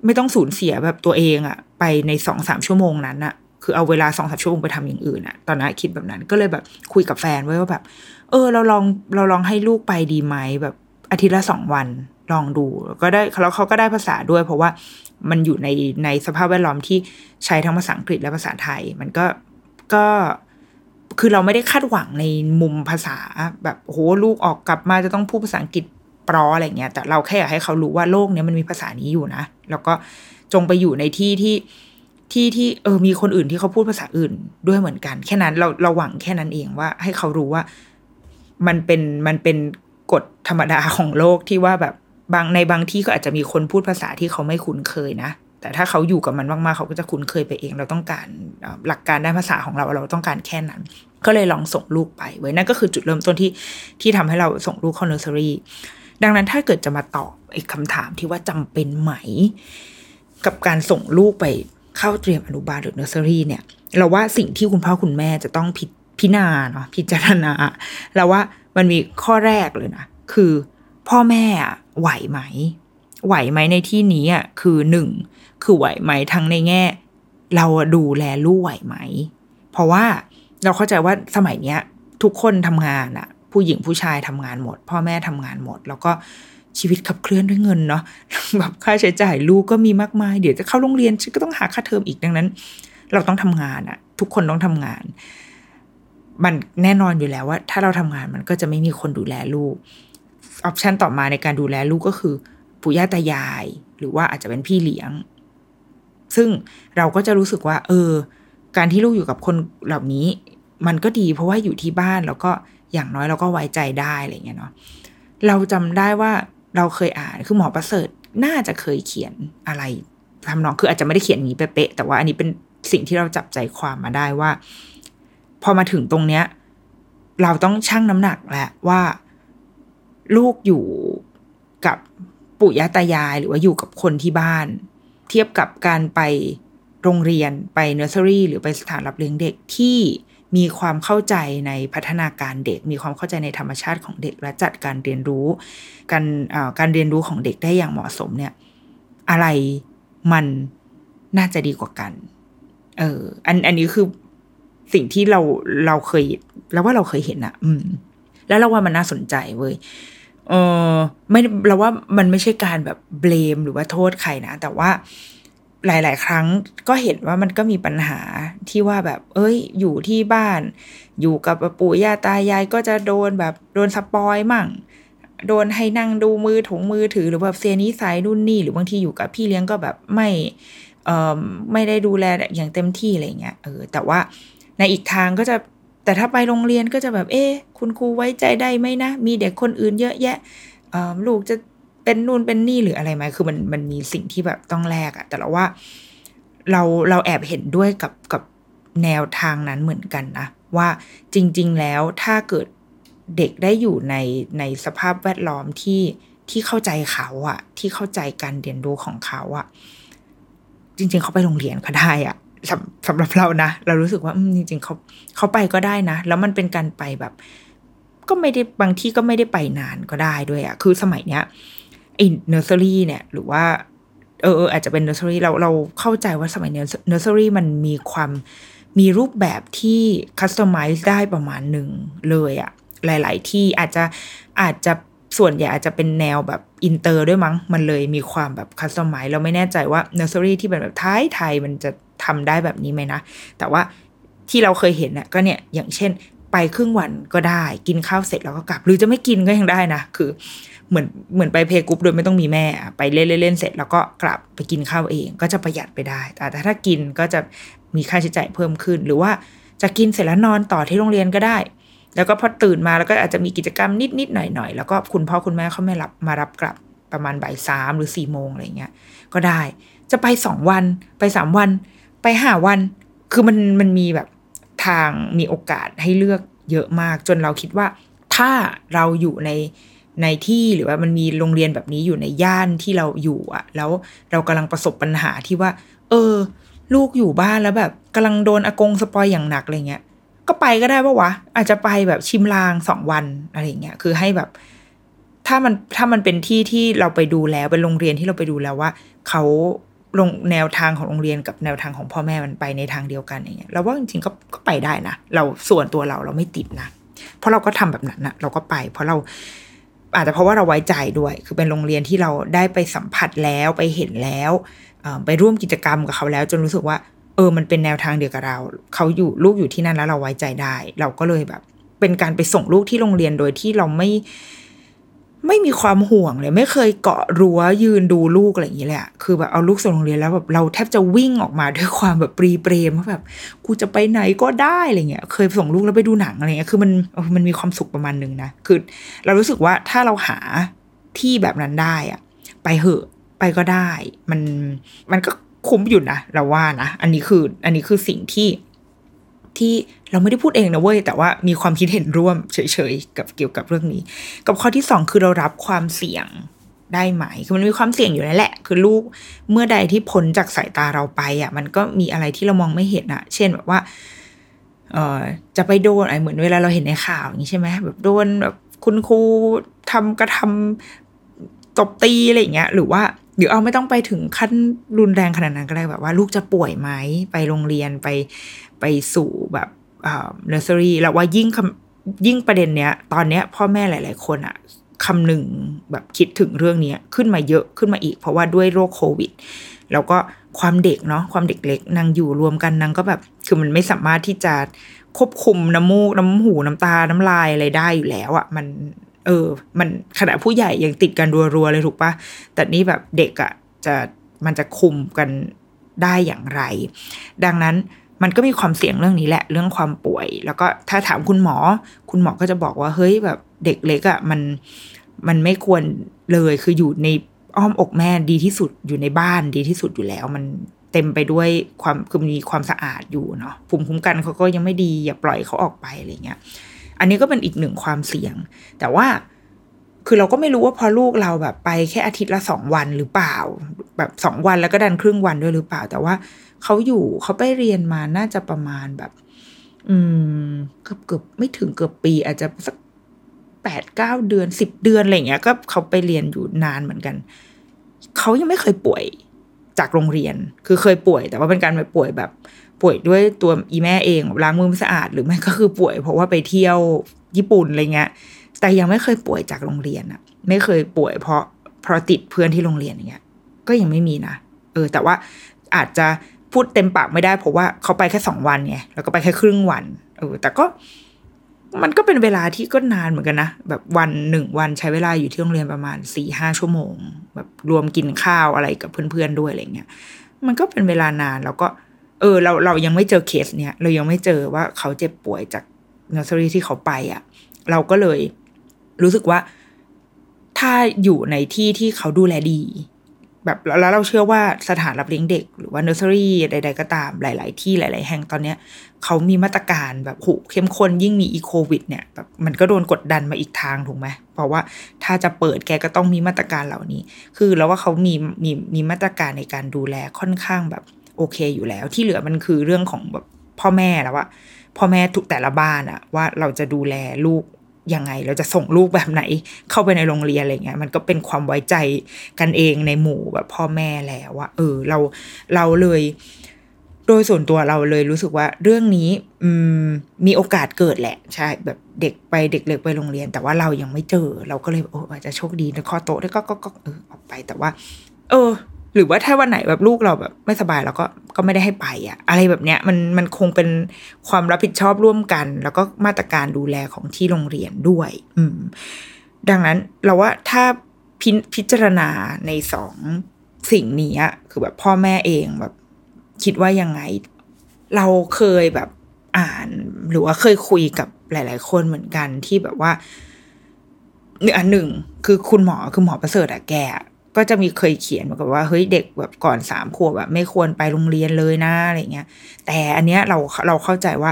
ไม่ต้องสูญเสียแบบตัวเองอะไปในสองสามชั่วโมงนั้นอะคือเอาเวลาสองสามชั่วโมงไปทำอย่างอื่นอะตอนนั้นคิดแบบนั้นก็เลยแบบคุยกับแฟนไว้ว่าแบบ เออ เราลองเราลองให้ลูกไปดีไหมแบบอาทิตย์ละสองวันลองดูก็ได้แล้วเขาก็ได้ภาษาด้วย เพราะว่ามันอยู่ในในสภาพแวดล้อมที่ใช้ทั้งภาษาอังกฤษและภาษาไทย มันก็ก็คือเราไม่ได้คาดหวังในมุมภาษาแบบโหลูกออกกลับมาจะต้องพูดภาษาอังกฤษ ปรออะไรเงี้ย แต่เราแค่อยากให้เขารู้ว่าโลกนี้มันมีภาษานี้อยู่นะ แล้วก็จงไปอยู่ในที่ที่ที่ที่เออมีคนอื่นที่เขาพูดภาษาอื่นด้วยเหมือนกัน แค่นั้นเราเราหวังแค่นั้นเองว่าให้เขารู้ว่ามันเป็นมันเป็นกฎธรรมดาของโลกที่ว่าแบบบางในบางที่ก็อาจจะมีคนพูดภาษาที่เขาไม่คุ้นเคยนะ แต่ถ้าเขาอยู่กับมันมากๆเขาก็จะคุ้นเคยไปเอง เราต้องการหลักการด้านภาษาของเราเราต้องการแค่นั้น ก็เลยลองส่งลูกไปไว้นั่นก็คือจุดเริ่มต้นที่ที่ทำให้เราส่งลูกเข้าเนอร์เซอรี่ ดังนั้นถ้าเกิดจะมาตอบอีกคำถามที่ว่าจำเป็นไหม กับการส่งลูกไปเข้าเตรียมอนุบาลหรือเนอร์เซอรี่เนี่ย เราว่าสิ่งที่คุณพ่อคุณแม่จะต้องพิพินาเนาะพิจารณาเราว่ามันมีข้อแรกเลยนะคือพ่อแม่ไหวไหม ไหวไหมในที่นี้อะคือหนึ่งคือไหวไหมทั้งในแง่ เราดูแลลูกไหวไหม เพราะว่าเราเข้าใจว่าสมัยเนี้ย ทุกคนทำงานอะ ผู้หญิงผู้ชายทำงานหมด พ่อแม่ทำงานหมด แล้วก็ชีวิตขับเคลื่อนด้วยเงินเนาะแบบค่าใช้จ่ายลูกก็มีมากมาย เดี๋ยวจะเข้าโรงเรียนฉันก็ต้องหาค่าเทอมอีกดังนั้น เราต้องทำงานอะทุกคนต้องทำงาน มันแน่นอนอยู่แล้วว่า ถ้าเราทำงานมันก็จะไม่มีคนดูแลลูกออปชันต่อมาในการดูแลลูกก็คือปู่ย่าตายาย หรือว่าอาจจะเป็นพี่เลี้ยง ซึ่งเราก็จะรู้สึกว่า เออ การที่ลูกอยู่กับคนเหล่านี้ มันก็ดีเพราะว่าอยู่ที่บ้านแล้วก็ อย่างน้อยเราก็ไว้ใจได้อะไรเงี้ยเนาะเราจำได้ว่าเราเคยอ่านคือหมอประเสริฐน่าจะเคยเขียนอะไรทำนองคืออาจจะไม่ได้เขียนอย่างนี้เป๊ะแต่ว่าอันนี้เป็นสิ่งที่เราจับใจความมาได้ว่า พอมาถึงตรงเนี้ย เราต้องชั่งน้ำหนักแหละว่า ลูกอยู่กับปู่ย่าตายาย หรือว่าอยู่กับคนที่บ้าน เทียบกับการไปโรงเรียนไปเนอร์เซอรี่หรือไปสถานรับเลี้ยงเด็กที่ มีความเข้าใจในพัฒนาการเด็ก มีความเข้าใจในธรรมชาติของเด็ก และจัดการเรียนรู้ การการเรียนรู้ของเด็กได้อย่างเหมาะสมเนี่ย อะไรมันน่าจะดีกว่ากัน เออ อันอันนี้คือสิ่งที่เราเราเคยแล้วว่าเราเคยเห็นอะอืม แล้วเราว่ามันน่าสนใจเว้ยเออไม่เราว่ามันไม่ใช่การแบบเบลมหรือว่าโทษใครนะแต่ว่า หลาย ๆ ครั้งก็เห็นว่ามันก็มีปัญหาที่ว่าแบบ เอ้ย อยู่ที่บ้าน อยู่กับปู่ย่าตายายก็จะโดนแบบโดนสปอยมั่ง โดนให้นั่งดูมือถงมือถือหรือแบบเสียนิสัยนู่นนี่หรือบางทีอยู่กับพี่เลี้ยงก็แบบไม่เอ่อไม่ได้ดูแลอย่างเต็มที่อะไรเงี้ยเออแต่ว่าในอีกทางก็จะแต่ถ้าไปโรงเรียนก็จะแบบเอ๊คุณครูไว้ใจได้ไหมนะ มีเด็กคนอื่นเยอะแยะเอ่อลูกจะ เป็นนู่นเป็นนี่หรืออะไรไหมคือมันมันมีสิ่งที่แบบต้องแลกอะแต่เราว่าเราเราแอบเห็นด้วยกับกับแนวทางนั้นเหมือนกันนะว่าจริง ๆ แล้วถ้าเกิดเด็กได้อยู่ในในสภาพแวดล้อมที่ที่เข้าใจเขาอะที่เข้าใจการเรียนรู้ของเขาอะจริง ๆ เขาไปโรงเรียนก็ได้อะสำสำหรับเรานะเรารู้สึกว่าจริง ๆเขาเขาไปก็ได้นะ แล้วมันเป็นการไปแบบ ก็ไม่ได้บางที่ก็ไม่ได้ไปนานก็ได้ด้วยอะคือสมัยเนี้ย เนอร์เซอรี่เนี่ย หรือว่าเอออาจจะเป็นเนอร์เซอรี่เราเราเข้าใจว่าสมัยเนี้ยเนอร์เซอรี่มันมีความมีรูปแบบที่ customize ได้ประมาณหนึ่งเลยอะหลาย ๆ ที่อาจจะอาจจะส่วนใหญ่อาจจะเป็นแนวแบบอินเตอร์ด้วยมั้ง มันเลยมีความแบบ customize เราไม่แน่ใจว่าเนอร์เซอรี่ที่เป็นแบบไทยไทยมันจะทำได้แบบนี้ไหมนะ แต่ว่าที่เราเคยเห็นน่ะก็เนี่ยอย่างเช่นไปครึ่งวันก็ได้ กินข้าวเสร็จแล้วก็กลับ หรือจะไม่กินก็ยังได้นะ คือ เหมือนเหมือนไปเพกรุ๊ปโดยไม่ต้องมีแม่ไปเล่นเล่นเสร็จแล้วก็กลับไปกินข้าวเอง ก็จะประหยัดไปได้ แต่ถ้ากินก็จะมีค่าใช้จ่ายเพิ่มขึ้น หรือว่าจะกินเสร็จแล้วนอนต่อที่โรงเรียนก็ได้ แล้วก็พอตื่นมาแล้วก็อาจจะมีกิจกรรมนิดนิดหน่อยหน่อยแล้วก็คุณพ่อคุณแม่เขาไม่รับมารับกลับประมาณบ่ายสามหรือสี่โมงอะไรเงี้ยก็ได้ จะไปสองวันไปสามวัน ไปห้าวัน คือมันมันมีแบบทางมีโอกาสให้เลือกเยอะมาก จนเราคิดว่าถ้าเราอยู่ใน ในที่หรือว่ามันมีโรงเรียนแบบนี้อยู่ในย่านที่เราอยู่อะแล้วเรากำลังประสบปัญหาที่ว่า เออ ลูกอยู่บ้านแล้วแบบกำลังโดนอากงสปอยอย่างหนักอะไรเงี้ยก็ไปก็ได้ปะวะ อาจจะไปแบบชิมลางสองวันอะไรเงี้ยคือให้แบบ ถ้ามันถ้ามันเป็นที่ที่เราไปดูแล้วเป็นโรงเรียนที่เราไปดูแล้วว่าเขาลงแนวทางของโรงเรียนกับแนวทางของพ่อแม่มันไปในทางเดียวกันอย่างเงี้ยเราว่าจริงๆก็ก็ไปได้นะเราส่วนตัวเราเราไม่ติดนะเพราะเราก็ทำแบบนั้นนะเราก็ไป เพราะเรา อาจจะเพราะว่าเราไว้ใจด้วย คือเป็นโรงเรียนที่เราได้ไปสัมผัสแล้วไปเห็นแล้วไปร่วมกิจกรรมกับเขาแล้ว จนรู้สึกว่า เออมันเป็นแนวทางเดียวกับเรา เขาอยู่ลูกอยู่ที่นั่นแล้วเราไว้ใจได้ เราก็เลยแบบ เป็นการไปส่งลูกที่โรงเรียนโดยที่เราไม่ ไม่มีความห่วงเลย ไม่เคยเกาะรั้วยืนดูลูกอะไรอย่างนี้เลยอะคือแบบเอาลูกส่งโรงเรียนแล้วแบบเราแทบจะวิ่งออกมาด้วยความแบบปรีเปรมว่าแบบกูจะไปไหนก็ได้อะไรเงี้ย เคยส่งลูกแล้วไปดูหนังอะไรเงี้ย คือมันมันมีความสุขประมาณนึงนะ คือ เรารู้สึกว่าถ้าเราหาที่แบบนั้นได้อะไปเหอะไปก็ได้ มันมันก็คุ้มอยู่นะเราว่านะ อันนี้คืออันนี้คือสิ่งที่ ที่เราไม่ได้พูดเองนะเว้ย แต่ว่ามีความคิดเห็นร่วมเฉยๆกับเกี่ยวกับเรื่องนี้ กับข้อที่สองคือเรารับความเสี่ยงได้ไหม คือมันมีความเสี่ยงอยู่นั่นแหละ คือลูกเมื่อใดที่พ้นจากสายตาเราไปอะ มันก็มีอะไรที่เรามองไม่เห็นอะ เช่นแบบว่า เอ่อ จะไปโดนไอ้เหมือนเวลาเราเห็นในข่าวอย่างนี้ใช่ไหมแบบโดนแบบคุณครูทำกระทำตบตีอะไรอย่างเงี้ย หรือว่าหรือเอาไม่ต้องไปถึงขั้นรุนแรงขนาดนั้นก็ได้แบบว่า ลูกจะป่วยไหมไปโรงเรียนไป ไปสู่แบบเนอร์เซอรี่แล้วว่ายิ่งยิ่งประเด็นเนี้ย ตอนเนี้ยพ่อแม่หลาย ๆ คนอะคำหนึ่งแบบคิดถึงเรื่องนี้ขึ้นมาเยอะขึ้นมาอีก เพราะว่าด้วยโรคโควิด แล้วก็ความเด็กเนาะความเด็กเล็กนางอยู่รวมกันนางก็แบบ คือมันไม่สามารถที่จะควบคุมน้ำมูกน้ำหูน้ำตาน้ำลายอะไรได้อยู่แล้วอะ่ะมัน เออ มันขณะผู้ใหญ่ยังติดกันรัวๆเลยถูกปะแต่นี่แบบเด็กอะ่ะจะมันจะคุมกันได้อย่างไร ดังนั้น มันก็มีความเสี่ยงเรื่องนี้แหละเรื่องความป่วย แล้วก็ถ้าถามคุณหมอ คุณหมอก็จะบอกว่าเฮ้ยแบบเด็กเล็กอะ่ะมันมันไม่ควรเลยคืออยู่ในอ้อมอกแม่ดีที่สุดอยู่ในบ้านดีที่สุดอยู่แล้ว มันเต็มไปด้วยความคือมีความสะอาดอยู่เนาะภูมิคุ้มกันเขาก็ยังไม่ดีอย่าปล่อยเขาออกไปอะไรเงี้ย อันนี้ก็เป็นอีกหนึ่งความเสี่ยง แต่ว่าคือเราก็ไม่รู้ว่าพอลูกเราแบบไปแค่อาทิตย์ละสองวันหรือเปล่า แบบสองวันแล้วก็ดันครึ่งวันด้วยหรือเปล่า แต่ว่า เขาอยู่เขาไปเรียนมาน่าจะประมาณแบบ อืมเกือบเกือบไม่ถึงเกือบปีอาจจะสักแปดเก้าเดือนสิบเดือนอะไรเงี้ย ก็เขาไปเรียนอยู่นานเหมือนกัน เขายังไม่เคยป่วยจากโรงเรียน คือเคยป่วย แต่ว่าเป็นการไปป่วยแบบป่วยด้วยตัวอีแม่เองล้างมือไม่สะอาดหรือไม่ก็คือป่วย เพราะว่าไปเที่ยวญี่ปุ่นอะไรเงี้ย แต่ยังไม่เคยป่วยจากโรงเรียนอะไม่เคยป่วยเพราะเพราะติดเพื่อนที่โรงเรียนอย่างเงี้ย ก็ยังไม่มีนะเออ แต่ว่าอาจจะ พูดเต็มปากไม่ได้เพราะว่าเขาไปแค่สองวันไงแล้วก็ไปแค่ครึ่งวันเออแต่ก็มันก็เป็นเวลาที่ก็นานเหมือนกันนะ แบบวันหนึ่งวันใช้เวลาอยู่ที่โรงเรียนประมาณสี่ห้าชั่วโมง แบบรวมกินข้าวอะไรกับเพื่อนๆด้วยอะไรเงี้ยมันก็เป็นเวลานานแล้วก็ เออ เราเรายังไม่เจอเคสเนี้ยเรายังไม่เจอว่าเขาเจ็บป่วยจากเนอร์เซอรี่ที่เขาไปอะ่ะ เราก็เลยรู้สึกว่า ถ้าอยู่ในที่ที่เขาดูแลดี แบบแล้วเราเชื่อว่าสถานรับเลี้ยงเด็ก หรือว่าเนอร์เซอรี่ใด ๆ ก็ตามหลาย ๆ ที่หลาย ๆ แห่งตอนเนี้ยเขามีมาตรการแบบโหเข้มข้นยิ่งมีอีโควิดเนี่ยแบบมันก็โดนกดดันมาอีกทางถูกไหมเพราะว่าถ้าจะเปิดแกก็ต้องมีมาตรการเหล่านี้ คือแล้วว่าเขามีมีมีมาตรการในการดูแลค่อนข้างแบบโอเคอยู่แล้ว ที่เหลือมันคือเรื่องของแบบพ่อแม่แล้วว่าพ่อแม่ทุกแต่ละบ้านอะว่าเราจะดูแลลูก ยังไงเราจะส่งลูกแบบไหน เข้าไปในโรงเรียนอะไรเงี้ยมันก็เป็นความไว้ใจกันเองในหมู่แบบพ่อแม่แล้วว่าเออเราเราเลย โดยส่วนตัวเราเลยรู้สึกว่าเรื่องนี้อืมมีโอกาสเกิดแหละ ใช่แบบเด็กไปเด็กเล็กไปโรงเรียน แต่ว่าเรายังไม่เจอ เราก็เลยโอ้อาจจะโชคดีนะข้อโต๊ะได้ก็ก็ก็เออออกไปแต่ว่า เออ หรือว่าถ้าวันไหนแบบลูกเราแบบไม่สบายเราก็ก็ไม่ได้ให้ไปอะอะไรแบบเนี้ยมันมันคงเป็นความรับผิดชอบร่วมกัน แล้วก็มาตรการดูแลของที่โรงเรียนด้วย อืม ดังนั้นเราว่าถ้าพพิจารณาในสองสิ่งนี้คือแบบพ่อแม่เองแบบคิดว่ายังไง เราเคยแบบอ่าน หรือว่าเคยคุยกับหลาย ๆ คนเหมือนกันที่แบบว่าหนึ่งอันหนึ่งคือคุณหมอคือหมอประเสริฐอะแก ก็จะมีเคยเขียนเหมือนกับว่าเฮ้ยเด็กแบบก่อนสามขวบแบบไม่ควรไปโรงเรียนเลยนะอะไรเงี้ย แต่อันเนี้ยเราเราเข้าใจว่า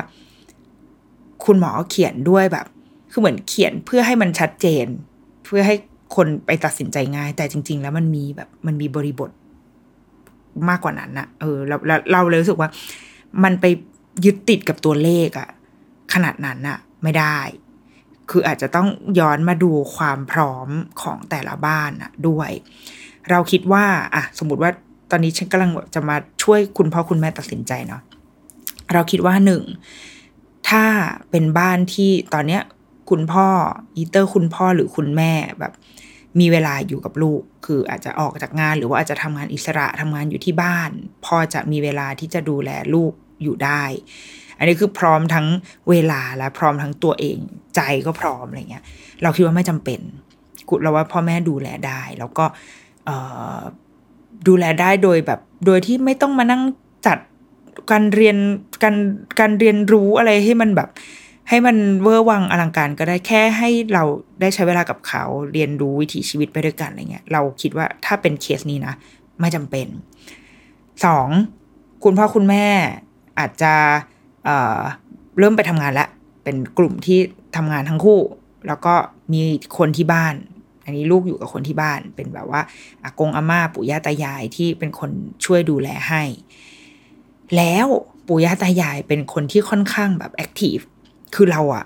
คุณหมอเขียนด้วยแบบ คือเหมือนเขียนเพื่อให้มันชัดเจน เพื่อให้คนไปตัดสินใจง่าย แต่จริง ๆ แล้วมันมีแบบมันมีบริบทมากกว่านั้นนะเออเราเราเลยรู้สึกว่า มันไปยึดติดกับตัวเลขอะขนาดนั้นอะไม่ได้ คืออาจจะต้องย้อนมาดูความพร้อมของแต่ละบ้านอะด้วย เราคิดว่าอะสมมติว่าตอนนี้ฉันกำลังจะมาช่วยคุณพ่อคุณแม่ตัดสินใจเนาะเราคิดว่าหนึ่งถ้าเป็นบ้านที่ตอนเนี้ยคุณพ่ออีเตอร์คุณพ่อหรือคุณแม่แบบ มีเวลาอยู่กับลูก คืออาจจะออกจากงานหรือว่าอาจจะทำงานอิสระทำงานอยู่ที่บ้าน พอจะมีเวลาที่จะดูแลลูกอยู่ได้ อันนี้คือพร้อมทั้งเวลาและพร้อมทั้งตัวเอง ใจก็พร้อมอะไรเงี้ย เราคิดว่าไม่จำเป็นกุเราว่าพ่อแม่ดูแลได้ แล้วก็ดูแลได้โดยแบบโดยที่ไม่ต้องมานั่งจัดการเรียนการการเรียนรู้อะไรให้มันแบบ ให้มันเวอร์วังอลังการก็ได้แค่ให้เราได้ใช้เวลากับเขาเรียนรู้วิถีชีวิตไปด้วยกันอะไรเงี้ย เราคิดว่าถ้าเป็นเคสนี้นะไม่จำเป็นสองคุณพ่อคุณแม่อาจจะ เเริ่มไปทำงานแล้วเป็นกลุ่มที่ทำงานทั้งคู่ แล้วก็มีคนที่บ้าน อันนี้ลูกอยู่กับคนที่บ้าน เป็นแบบว่าอากงอาม่าปู่ย่าตายายที่เป็นคนช่วยดูแลให้ แล้วปู่ย่าตายายเป็นคนที่ค่อนข้างแบบแอคทีฟคือเราอะ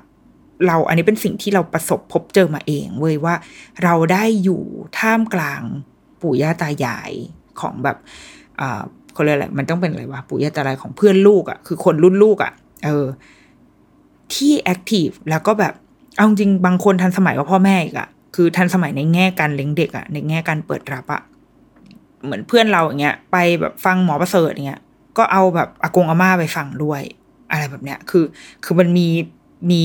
เราอันนี้เป็นสิ่งที่เราประสบพบเจอมาเองเว้ยว่าเราได้อยู่ท่ามกลางปู่ย่าตายายของแบบอ่า เขาเรียกอะไรมันต้องเป็นอะไรวะปู่ย่าตายายของเพื่อนลูกอะคือคนรุ่นลูกอะเออ ที่แอคทีฟแล้วก็แบบเอาจริงบางคนทันสมัยกว่าพ่อแม่อีกอะคือทันสมัยในแง่การเลี้ยงเด็กอะในแง่การเปิดรับอะเหมือนเพื่อนเราอย่างเงี้ย ไปแบบฟังหมอประเสริฐอย่างเงี้ย ก็เอาแบบอากงอาม่าไปฟังด้วย อะไรแบบเนี้ย คือ คือมันมีมี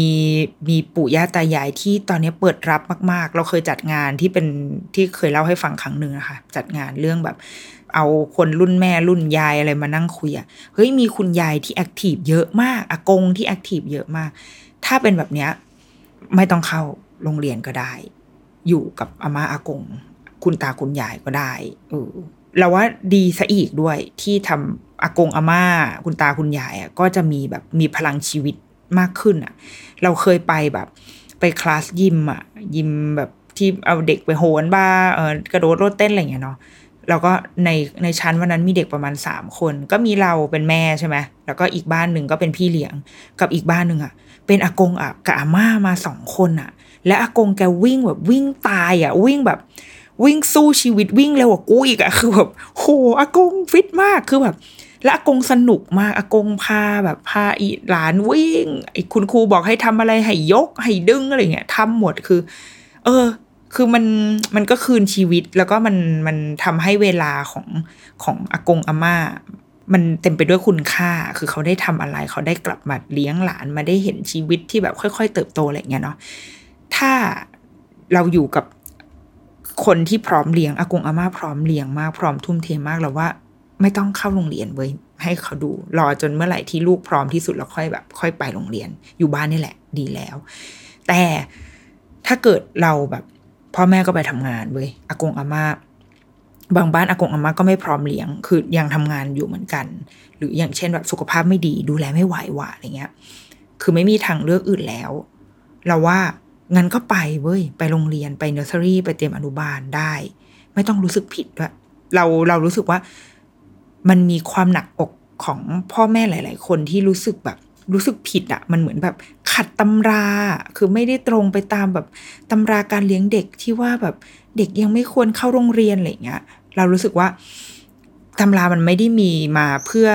มีปู่ย่าตายายที่ตอนนี้เปิดรับมาก ๆ เราเคยจัดงานที่เป็นที่เคยเล่าให้ฟังครั้งหนึ่งนะคะจัดงานเรื่องแบบ เอาคนรุ่นแม่รุ่นยายอะไรมานั่งคุยอะเฮ้ยมีคุณยายที่ active เยอะมากอากงที่ active เยอะมาก ถ้าเป็นแบบเนี้ยไม่ต้องเข้าโรงเรียนก็ได้ อยู่กับอาม่าอากง คุณตาคุณยายก็ได้เออเราว่าดีซะอีกด้วยที่ทำอากงอาม่า คุณตาคุณยายอะก็จะมีแบบมีพลังชีวิตมากขึ้นอะ เราเคยไปแบบ ไปคลาสยิมอะยิมแบบที่เอาเด็กไปโหนบ้าเออกระโดดโลดเต้นอะไรเงี้ยเนาะ แล้วก็ในในชั้นวันนั้นมีเด็กประมาณสามคน ก็มีเราเป็นแม่ใช่ไหมแล้วก็อีกบ้านหนึ่งก็เป็นพี่เลี้ยง กับอีกบ้านหนึ่งอะ เป็นอากงอะกับอาม่ามาสองคนอะ และอากงแกวิ่งแบบวิ่งตายอะ วิ่งแบบวิ่งสู้ชีวิตวิ่งเร็วกว่ากูอีกอะคือแบบโหอากงฟิตมากคือแบบ และอากงสนุกมากอากงพาแบบพาอีหลานวิ่งไอ้คุณครูบอกให้ทำอะไรให้ยกให้ดึงอะไรเงี้ยทำหมดคือ เออ คือมันมันก็คืนชีวิตแล้วก็มันมันทำให้เวลาของของอากงอาม่า มันเต็มไปด้วยคุณค่า คือเขาได้ทำอะไร เขาได้กลับมาเลี้ยงหลานมาได้เห็นชีวิตที่แบบค่อย ๆ เติบโตอะไรเงี้ยเนาะถ้าเราอยู่กับคนที่พร้อมเลี้ยงอากงอาม่าพร้อมเลี้ยงมากพร้อมทุ่มเทมากแล้วว่าไม่ต้องเข้าโรงเรียนเว้ยให้เขาดู รอจนเมื่อไหร่ที่ลูกพร้อมที่สุดแล้วค่อยแบบ ค่อยไปโรงเรียน อยู่บ้านนี่แหละ ดีแล้ว แต่ถ้าเกิดเราแบบ พ่อแม่ก็ไปทำงานเว้ยอากงอาม่าบางบ้านอากงอาม่าก็ไม่พร้อมเลี้ยง คือยังทำงานอยู่เหมือนกัน หรืออย่างเช่นแบบสุขภาพไม่ดีดูแลไม่ไหวหวะอะไรเงี้ย คือไม่มีทางเลือกอื่นแล้ว เราว่างั้นก็ไปเว้ยไปโรงเรียนไปเนอร์เซอรี่ไปเตรียมอนุบาลได้ ไม่ต้องรู้สึกผิดด้วยเราเรารู้สึกว่ามันมีความหนักอกของพ่อแม่หลาย ๆ คนที่รู้สึกแบบ รู้สึกผิดอะมันเหมือนแบบขัดตำรา คือไม่ได้ตรงไปตามแบบตำราการเลี้ยงเด็กที่ว่าแบบเด็กยังไม่ควรเข้าโรงเรียนอะไรเงี้ย เรารู้สึกว่าตำรามันไม่ได้มีมาเพื่อ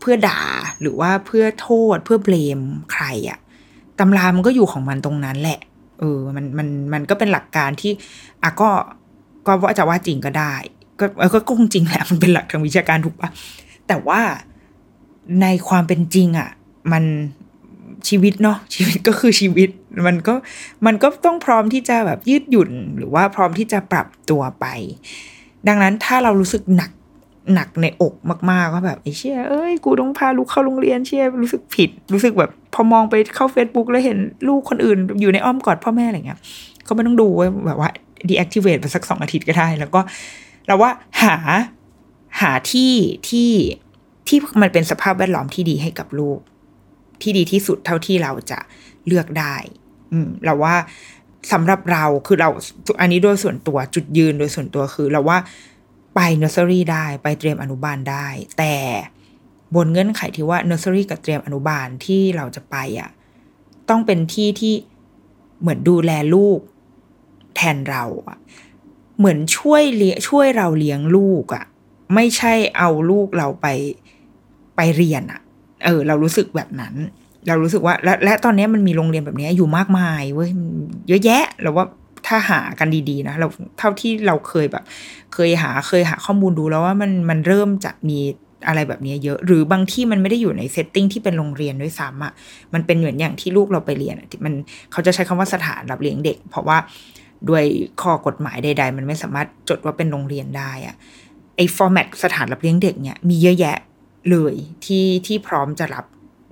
เพื่อด่าหรือว่าเพื่อโทษเพื่อเบลมใครอะตำรามันก็อยู่ของมันตรงนั้นแหละ เออ มันมันมันก็เป็นหลักการที่อะก็ก็ว่าจะว่าจริงก็ได้ ก็ก็คงจริงแหละมันเป็นหลักทางวิชาการถูกปะแต่ว่าในความเป็นจริงอะ่ะ มันชีวิตเนาะชีวิตก็คือชีวิตมันก็มันก็ต้องพร้อมที่จะแบบยืดหยุ่น หรือว่าพร้อมที่จะปรับตัวไป ดังนั้นถ้าเรารู้สึกหนักหนักในอกมากๆว่าแบบไอ้เชี่ยเอ้ยกูต้องพาลูกเข้าโรงเรียนเชี่ยรู้สึกผิด รู้สึกแบบพอมองไปเข้า Facebook แล้วเห็นลูกคนอื่น อยู่ในอ้อมกอดพ่อแม่อะไรเงี้ยก็ไม่ต้องดูว่าแบบว่า deactivate ไปสักสองอาทิตย์ก็ได้ แล้วก็เราว่าหาหาที่ที่ที่มันเป็นสภาพแวดล้อมที่ดีให้กับลูก ที่ดีที่สุดเท่าที่เราจะเลือกได้ อืมเราว่าสำหรับเราคือเราอันนี้โดยส่วนตัวจุดยืนโดยส่วนตัวคือเราว่าไปเนอร์เซอรี่ได้ไปเตรียมอนุบาลได้ แต่บนเงื่อนไขที่ว่าเนอร์เซอรี่กับเตรียมอนุบาลที่เราจะไปอะต้องเป็นที่ที่เหมือนดูแลลูกแทนเราอะเหมือนช่วยเลี้ยช่วยเราเลี้ยงลูกอะไม่ใช่เอาลูกเราไปไปเรียนอะ เออ เรารู้สึกแบบนั้น เรารู้สึกว่า และและตอนนี้มันมีโรงเรียนแบบนี้อยู่มากมายเว้ยเยอะแยะเราว่าถ้าหากันดีๆนะเราเท่าที่เราเคยแบบ เคยหาเคยหาข้อมูลดูแล้วว่ามันมันเริ่มจะมีอะไรแบบนี้เยอะ หรือบางที่มันไม่ได้อยู่ใน setting ที่เป็นโรงเรียนด้วยซ้ำอะ่ะมันเป็นเหมือนอย่างที่ลูกเราไปเรียนมันเขาจะใช้คำว่าสถานรับเลี้ยงเด็ก เพราะว่าด้วยข้อกฎหมายใด ๆ มันไม่สามารถจดว่าเป็นโรงเรียนได้อะไอ้ format สถานรับเลี้ยงเด็กเนี่ยมีเยอะแยะ เลยที่ที่พร้อมจะรับ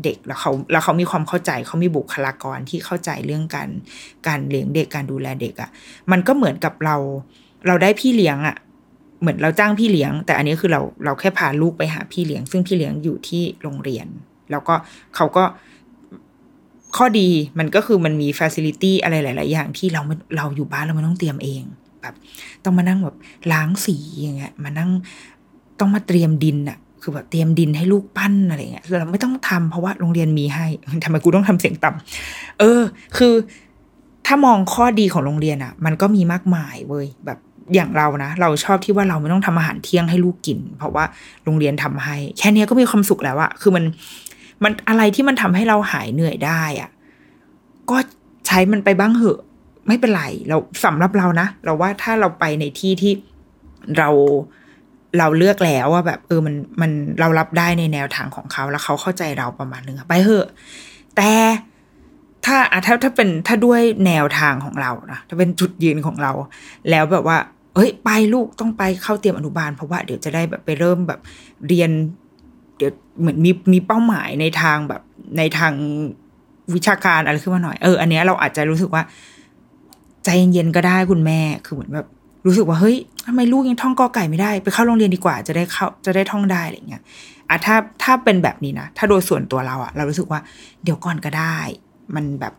เด็กแล้วเขาแล้วเขามีความเข้าใจเขามีบุคลากรที่เข้าใจเรื่องการการเลี้ยงเด็กการดูแลเด็กอะ่ะ มันก็เหมือนกับเรา เราได้พี่เลี้ยงอะ่ะ เหมือนเราจ้างพี่เลี้ยง แต่อันนี้คือเราเราแค่พาลูกไปหาพี่เลี้ยง ซึ่งพี่เลี้ยงอยู่ที่โรงเรียน แล้วก็เขาก็ข้อดีมันก็คือมันมีฟ a ซิลิตี้อะไรหลาย ๆ อย่างที่เราเราอยู่บ้านเราไม่ต้องเตรียมเองแบบ ต้องมานั่งแบบล้างสีอย่างเงี้ยมานั่งต้องมาเตรียมดินอะ คือแบบเตรียมดินให้ลูกปั้นอะไรเงี้ยเราไม่ต้องทำเพราะว่าโรงเรียนมีให้ทำไมกูต้องทำเสียงต่ำเออ คือ ถ้ามองข้อดีของโรงเรียนอะมันก็มีมากมายเว้ยแบบอย่างเรานะ เราชอบที่ว่าเราไม่ต้องทำอาหารเที่ยงให้ลูกกิน เพราะว่าโรงเรียนทำให้ แค่นี้ก็มีความสุขแล้วอะคือมันมันอะไรที่มันทำให้เราหายเหนื่อยได้อะก็ใช้มันไปบ้างเหอะ ไม่เป็นไร เราสำหรับเรานะ เราว่าถ้าเราไปในที่ที่เรา เราเลือกแล้วว่าแบบเออมันมันเรารับได้ในแนวทางของเขาแล้วเขาเข้าใจเราประมาณนึงไปเหอะ แต่ถ้าอะถ้าถ้าเป็นถ้าด้วยแนวทางของเรานะถ้าเป็นจุดยืนของเรา แล้วแบบว่า เฮ้ย ไปลูกต้องไปเข้าเตรียมอนุบาล เพราะว่าเดี๋ยวจะได้แบบไปเริ่มแบบเรียน เดี๋ยวเหมือนมีมีเป้าหมายในทางแบบในทางวิชาการอะไรขึ้นมาหน่อยเอออันนี้เราอาจจะรู้สึกว่า ใจเย็นๆก็ได้คุณแม่คือเหมือนแบบ รู้สึกว่าเฮ้ยทำไมลูกยังท่องกอไก่ไม่ได้ ไปเข้าโรงเรียนดีกว่าจะได้เข้าจะได้ท่องได้อะไรเงี้ยอะถ้าถ้าเป็นแบบนี้นะ ถ้าโดยส่วนตัวเราอะเรารู้สึกว่าเดี๋ยวก่อนก็ได้ มันแบบ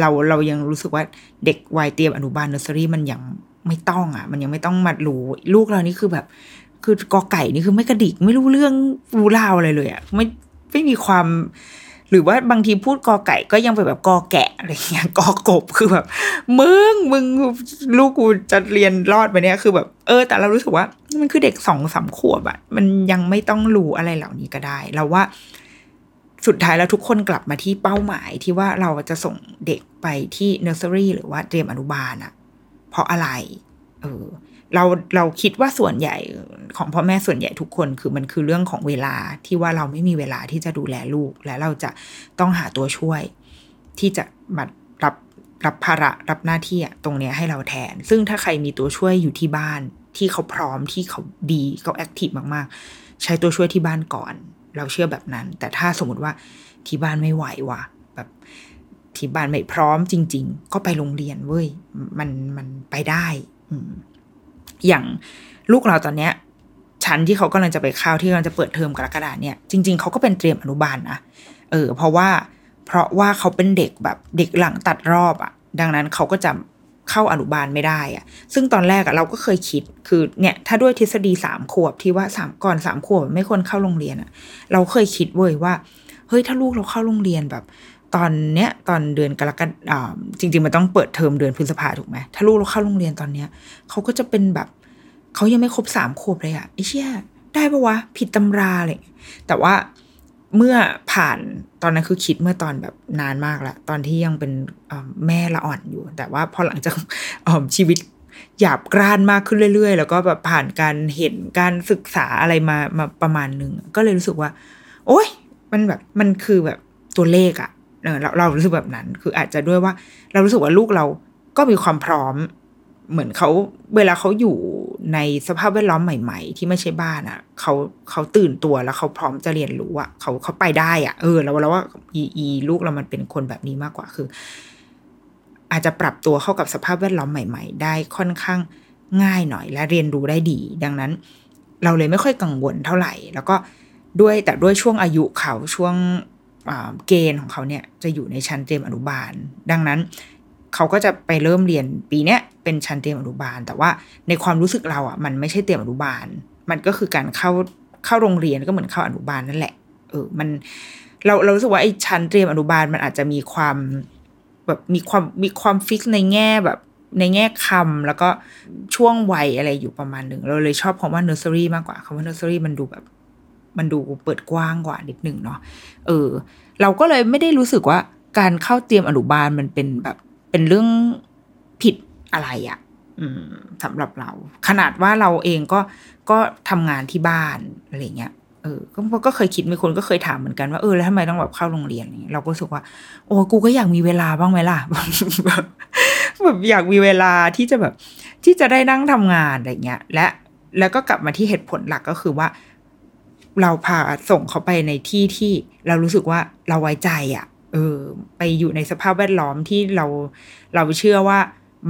เราเรายังรู้สึกว่าเด็กวัยเตรียมอนุบาลเนอร์เซอรี่มันยังไม่ต้องอะมันยังไม่ต้องมารู้ลูกเรานี่คือแบบ คือกอไก่นี่คือไม่กระดิกไม่รู้เรื่องรู้ราวอะไรเลยอะไม่ไม่มีความ หรือว่าบางทีพูดกอไก่ก็ยังเป็นแบบกอแกะอะไรเงี้ยกอกบคือแบบมึงมึงลูกกูจะเรียนรอดไปเนี่ยคือแบบเออ แต่เรารู้สึกว่ามันคือเด็กสองสามขวบอะมันยังไม่ต้องรู้อะไรเหล่านี้ก็ได้เราว่าสุดท้ายแล้วทุกคนกลับมาที่เป้าหมายที่ว่าเราจะส่งเด็กไปที่เนอร์เซอรี่หรือว่าเตรียมอนุบาลอะเพราะอะไร เออ เราเราคิดว่าส่วนใหญ่ของพ่อแม่ส่วนใหญ่ทุกคนคือมันคือเรื่องของเวลาที่ว่าเราไม่มีเวลาที่จะดูแลลูก และเราจะต้องหาตัวช่วย ที่จะมารับรับภาระรับหน้าที่ตรงเนี้ยให้เราแทน ซึ่งถ้าใครมีตัวช่วยอยู่ที่บ้านที่เขาพร้อมที่เขาดีเขา active มากๆ ใช้ตัวช่วยที่บ้านก่อน เราเชื่อแบบนั้น แต่ถ้าสมมติว่าที่บ้านไม่ไหวว่ะ แบบที่บ้านไม่พร้อมจริง ๆ ก็ไปโรงเรียนเว้ยมันมันไปได้ อืม อย่างลูกเราตอนเนี้ยชั้นที่เขากำลังจะไปเข้าที่กำลังจะเปิดเทอมกรกฎาเนี่ยจริง ๆเขาก็เป็นเตรียมอนุบาลนะเออเพราะว่าเพราะว่าเขาเป็นเด็กแบบเด็กหลังตัดรอบอะ่ะ ดังนั้นเขาก็จะเข้าอนุบาลไม่ได้อะ่ะ ซึ่งตอนแรกอะ่ะเราก็เคยคิดคือเนี่ยถ้าด้วยทฤษฎีสามขวบที่ว่าสามก่อนสามขวบไม่ควรเข้าโรงเรียนอะ่ะ เราเคยคิดเว้ยว่าเฮ้ยถ้าลูกเราเข้าโรงเรียนแบบ ตอนเนี้ยตอนเดือนกรกฎาจริง ๆ มันต้องเปิดเทอมเดือนพฤษภาถูกไหมถ้าลูกเราเข้าโรงเรียนตอนเนี้ยเขาก็จะเป็นแบบเขายังไม่ครบสามขวบเลยอะไอ้เชี่ยได้ปะวะ ผิดตำราเลยแต่ว่าเมื่อผ่านตอนนั้นคือคิดเมื่อตอนแบบนานมากละตอนที่ยังเป็นแม่ละอ่อนอยู่ แต่ว่าพอหลังจากชีวิตหยาบกร้านมากขึ้นเรื่อยๆ แล้วก็แบบผ่านการเห็นการศึกษาอะไรมามาประมาณหนึ่งก็เลยรู้สึกว่า โอ๊ย มันแบบมันคือแบบตัวเลขอะ เราเรารู้สึกแบบนั้น คืออาจจะด้วยว่า เรารู้สึกว่าลูกเราก็มีความพร้อม เหมือนเขาเวลาเขาอยู่ในสภาพแวดล้อมใหม่ ๆ ที่ไม่ใช่บ้านอะเขาเขาตื่นตัวแล้วเขาพร้อมจะเรียนรู้อะเขาเขาไปได้อะเออแล้วเราว่าอีอีลูกเรามันเป็นคนแบบนี้มากกว่าคือ อาจจะปรับตัวเข้ากับสภาพแวดล้อมใหม่ ๆ ได้ค่อนข้างง่ายหน่อย และเรียนรู้ได้ดี ดังนั้น เราเลยไม่ค่อยกังวลเท่าไหร่ แล้วก็ด้วยแต่ด้วยช่วงอายุเขาช่วง เกณฑ์ของเขาเนี่ยจะอยู่ในชั้นเตรียมอนุบาล ดังนั้นเขาก็จะไปเริ่มเรียนปีเนี้ยเป็นชั้นเตรียมอนุบาล แต่ว่าในความรู้สึกเราอะมันไม่ใช่เตรียมอนุบาล มันก็คือการเข้าเข้าโรงเรียนก็เหมือนเข้าอนุบาลนั่นแหละ เออ มันเราเรารู้สึกว่าไอ้ชั้นเตรียมอนุบาลมันอาจจะมีความแบบมีความมีความฟิกในแง่แบบในแง่คำแล้วก็ช่วงวัยอะไรอยู่ประมาณหนึ่ง เราเลยชอบคำว่า nursery มากกว่าคำว่า nursery มันดูแบบ มันดูเปิดกว้างกว่านิดหนึ่งเนาะเออ เราก็เลยไม่ได้รู้สึกว่าการเข้าเตรียมอนุบาลมันเป็นแบบเป็นเรื่องผิดอะไรอะ่ะสำหรับเรา ขนาดว่าเราเองก็ก็ทำงานที่บ้านอะไรเงี้ยเออก็ก็เคยคิดมีคนก็เคยถามเหมือนกันว่าเออแล้วทำไมต้องแบบเข้าโรงเรียนเราก็รู้สึกว่า โอ้กูก็อยากมีเวลาบ้างไหมล่ะแบบแบบอยากมีเวลาที่จะแบบ ที่จะได้นั่งทำงานอะไรเงี้ย และแล้วก็กลับมาที่เหตุผลหลักก็คือว่า เราพาส่งเขาไปในที่ที่เรารู้สึกว่าเราไว้ใจอะ่ะ เออ ไปอยู่ในสภาพแวดล้อมที่เราเราเชื่อว่า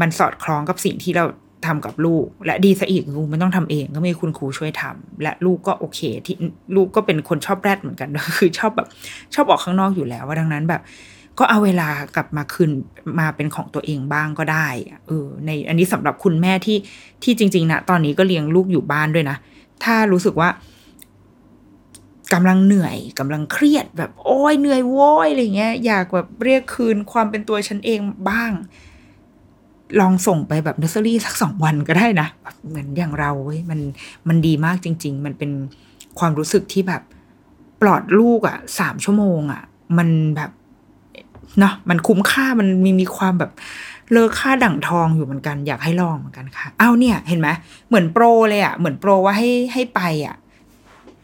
มันสอดคล้องกับสิ่งที่เราทำกับลูก และดีซะอีกลูกไม่ต้องทำเองก็มีคุณครูช่วยทำและลูกก็โอเค ที่ลูกก็เป็นคนชอบแรดเหมือนกันคือชอบแบบชอบออกข้างนอกอยู่แล้วว่าดังนั้นแบบ ก็เอาเวลากลับมาคืนมาเป็นของตัวเองบ้างก็ได้เออ ในอันนี้สำหรับคุณแม่ที่ที่จริงๆนะตอนนี้ก็เลี้ยงลูกอยู่บ้านด้วยนะถ้ารู้สึกว่า กำลังเหนื่อยกำลังเครียดแบบโอ้ยเหนื่อยโว้ยอะไรเงี้ยอยากแบบเรียกคืนความเป็นตัวฉันเองบ้าง ลองส่งไปแบบเนอร์เซอรี่สักสองวันก็ได้นะแบบเหมือนอย่างเราเว้ยมันมันดีมากจริง ๆ มันเป็นความรู้สึกที่แบบปลอดลูกอะ่ะสามชั่วโมงอะ่ะ มันแบบเนาะมันคุ้มค่ามันมีมีความแบบเลอค่าดั่งทองอยู่เหมือนกันอยากให้ลองเหมือนกันค่ะเอาเนี่ย เห็นไหมเหมือนโปรเลยอะ่ะเหมือนโปรว่าให้ให้ไปอะ่ะ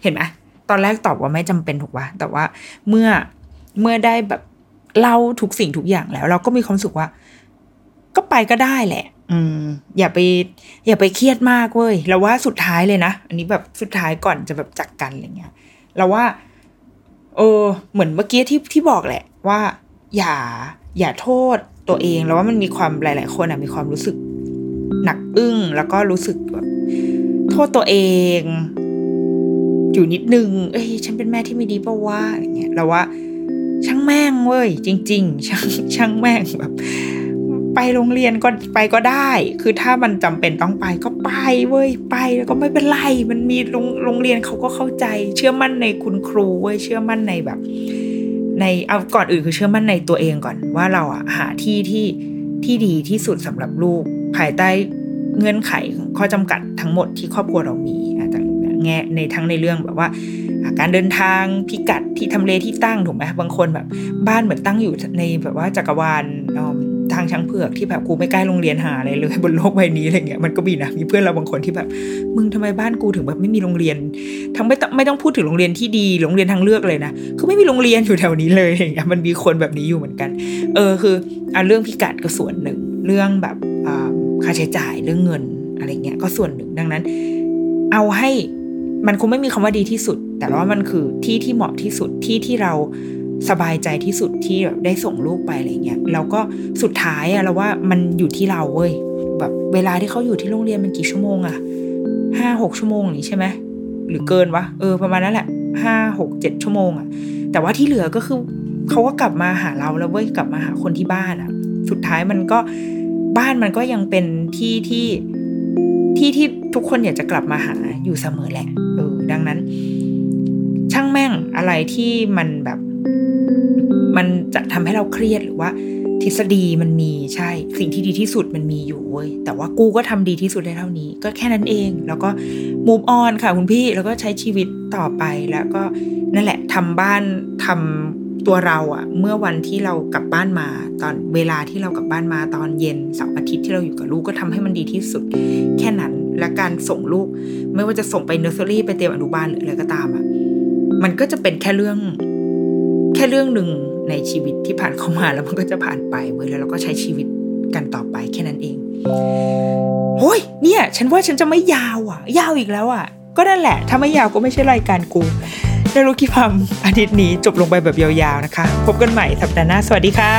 เห็นไหม ตอนแรกตอบว่าไม่จำเป็นถูกปะแต่ว่าเมื่อเมื่อได้แบบเล่าทุกสิ่งทุกอย่างแล้ว เราก็มีความสุขว่า ก็ไปก็ได้แหละ อืม อย่าไป อย่าไปเครียดมากเว้ยเราว่าสุดท้ายเลยนะอันนี้แบบสุดท้ายก่อนจะแบบจักกันอะไรเงี้ยเราว่า เออ เหมือนเมื่อกี้ที่ที่บอกแหละ ว่า อย่า อย่าโทษตัวเองแล้วว่ามันมีความหลาย ๆ คนอะมีความรู้สึกหนักอึ้งแล้วก็รู้สึกแบบโทษตัวเอง อยู่นิดนึง เอ้ยฉันเป็นแม่ที่ไม่ดีปะวะอย่างเงี้ยเราว่าช่างแม่งเว้ยจริง ๆ ช่างช่างแม่งแบบ ไปโรงเรียนก็ไปก็ได้ คือถ้ามันจำเป็นต้องไปก็ไปเว้ยไปแล้วก็ไม่เป็นไร มันมีโรงโรงเรียนเขาก็เข้าใจ เชื่อมั่นในคุณครูเว้ยเชื่อมั่นในแบบ ในเอาก่อนอื่นคือเชื่อมั่นในตัวเองก่อน ว่าเราอะหาที่ที่ที่ดีที่สุดสำหรับลูก ภายใต้เงื่อนไขข้อจำกัดทั้งหมดที่ครอบครัวเรามี แต่แง่ในทั้งในเรื่องแบบว่า การเดินทางพิกัดที่ทำเลที่ตั้งถูกไหมบางคนแบบบ้านเหมือนตั้งอยู่ในแบบว่าจักรวาลทางช้างเผือกที่แบบกูไม่ใกล้โรงเรียนหาอะไรเลย บนโลกใบนี้อะไรเงี้ยมันก็มีนะมีเพื่อนเราบางคนที่แบบ มึงทำไมบ้านกูถึงแบบไม่มีโรงเรียน ทั้งไม่ต้องไม่ต้องพูดถึงโรงเรียนที่ดีโรงเรียนทางเลือกเลยนะคือไม่มีโรงเรียนอยู่แถวนี้เลยอย่างเงี้ยมันมีคนแบบนี้อยู่เหมือนกัน เออคืออะเรื่องพิกัดก็ส่วนหนึ่ง เรื่องแบบค่าใช้จ่ายเรื่องเงินอะไรเงี้ยก็ส่วนหนึ่งดังนั้น เอาให้ มันคงไม่มีคำว่าดีที่สุด แต่ว่ามันคือที่ที่เหมาะที่สุดที่ที่เราสบายใจที่สุดที่แบบได้ส่งลูกไปอะไรเงี้ยแล้วก็สุดท้ายอะเราว่ามันอยู่ที่เราเว้ยแบบเวลาที่เขาอยู่ที่โรงเรียนมันกี่ชั่วโมงอะห้าหกชั่วโมงนี่ใช่ไหมหรือเกินวะเออประมาณนั้นแหละห้าหกเจ็ดชั่วโมงอะแต่ว่าที่เหลือก็คือเขาก็กลับมาหาเราแล้วเว้ยกลับมาหาคนที่บ้านอะสุดท้ายมันก็บ้านมันก็ยังเป็นที่ที่ที่ที่ทุกคนอยากจะกลับมาหาอยู่เสมอแหละ ดังนั้น ช่างแม่งอะไรที่มันแบบ มันจะทำให้เราเครียดหรือว่า ทฤษฎีมันมีใช่ สิ่งที่ดีที่สุดมันมีอยู่เว้ยแต่ว่ากูก็ทำดีที่สุดได้เท่านี้ ก็แค่นั้นเอง แล้วก็ move on ค่ะคุณพี่แล้วก็ใช้ชีวิตต่อไปแล้วก็นั่นแหละทำบ้านทำตัวเราอะเมื่อวันที่เรากลับบ้านมา ตอนเวลาที่เรากลับบ้านมาตอนเย็นเสาร์อาทิตย์ที่เราอยู่กับลูกก็ทำให้มันดีที่สุด แค่นั้น และการส่งลูก ไม่ว่าจะส่งไปเนอร์เซอรี่ไปเตรียมอนุบาลหรืออะไรก็ตามอะมันก็จะเป็นแค่เรื่อง แค่เรื่องหนึ่งในชีวิตที่ผ่านเข้ามาแล้วมันก็จะผ่านไปเว้ยแล้วเราก็ใช้ชีวิตกันต่อไปแค่นั้นเองโอ้ยเนี่ย ฉันว่าฉันจะไม่ยาวอะ ยาวอีกแล้วอะ ก็นั่นแหละ ถ้าไม่ยาวก็ไม่ใช่รายการกูได้รู้กี่พัมอาทิตย์นี้จบลงไปแบบยาวๆนะคะ พบกันใหม่สัปดาห์หน้า สวัสดีค่ะ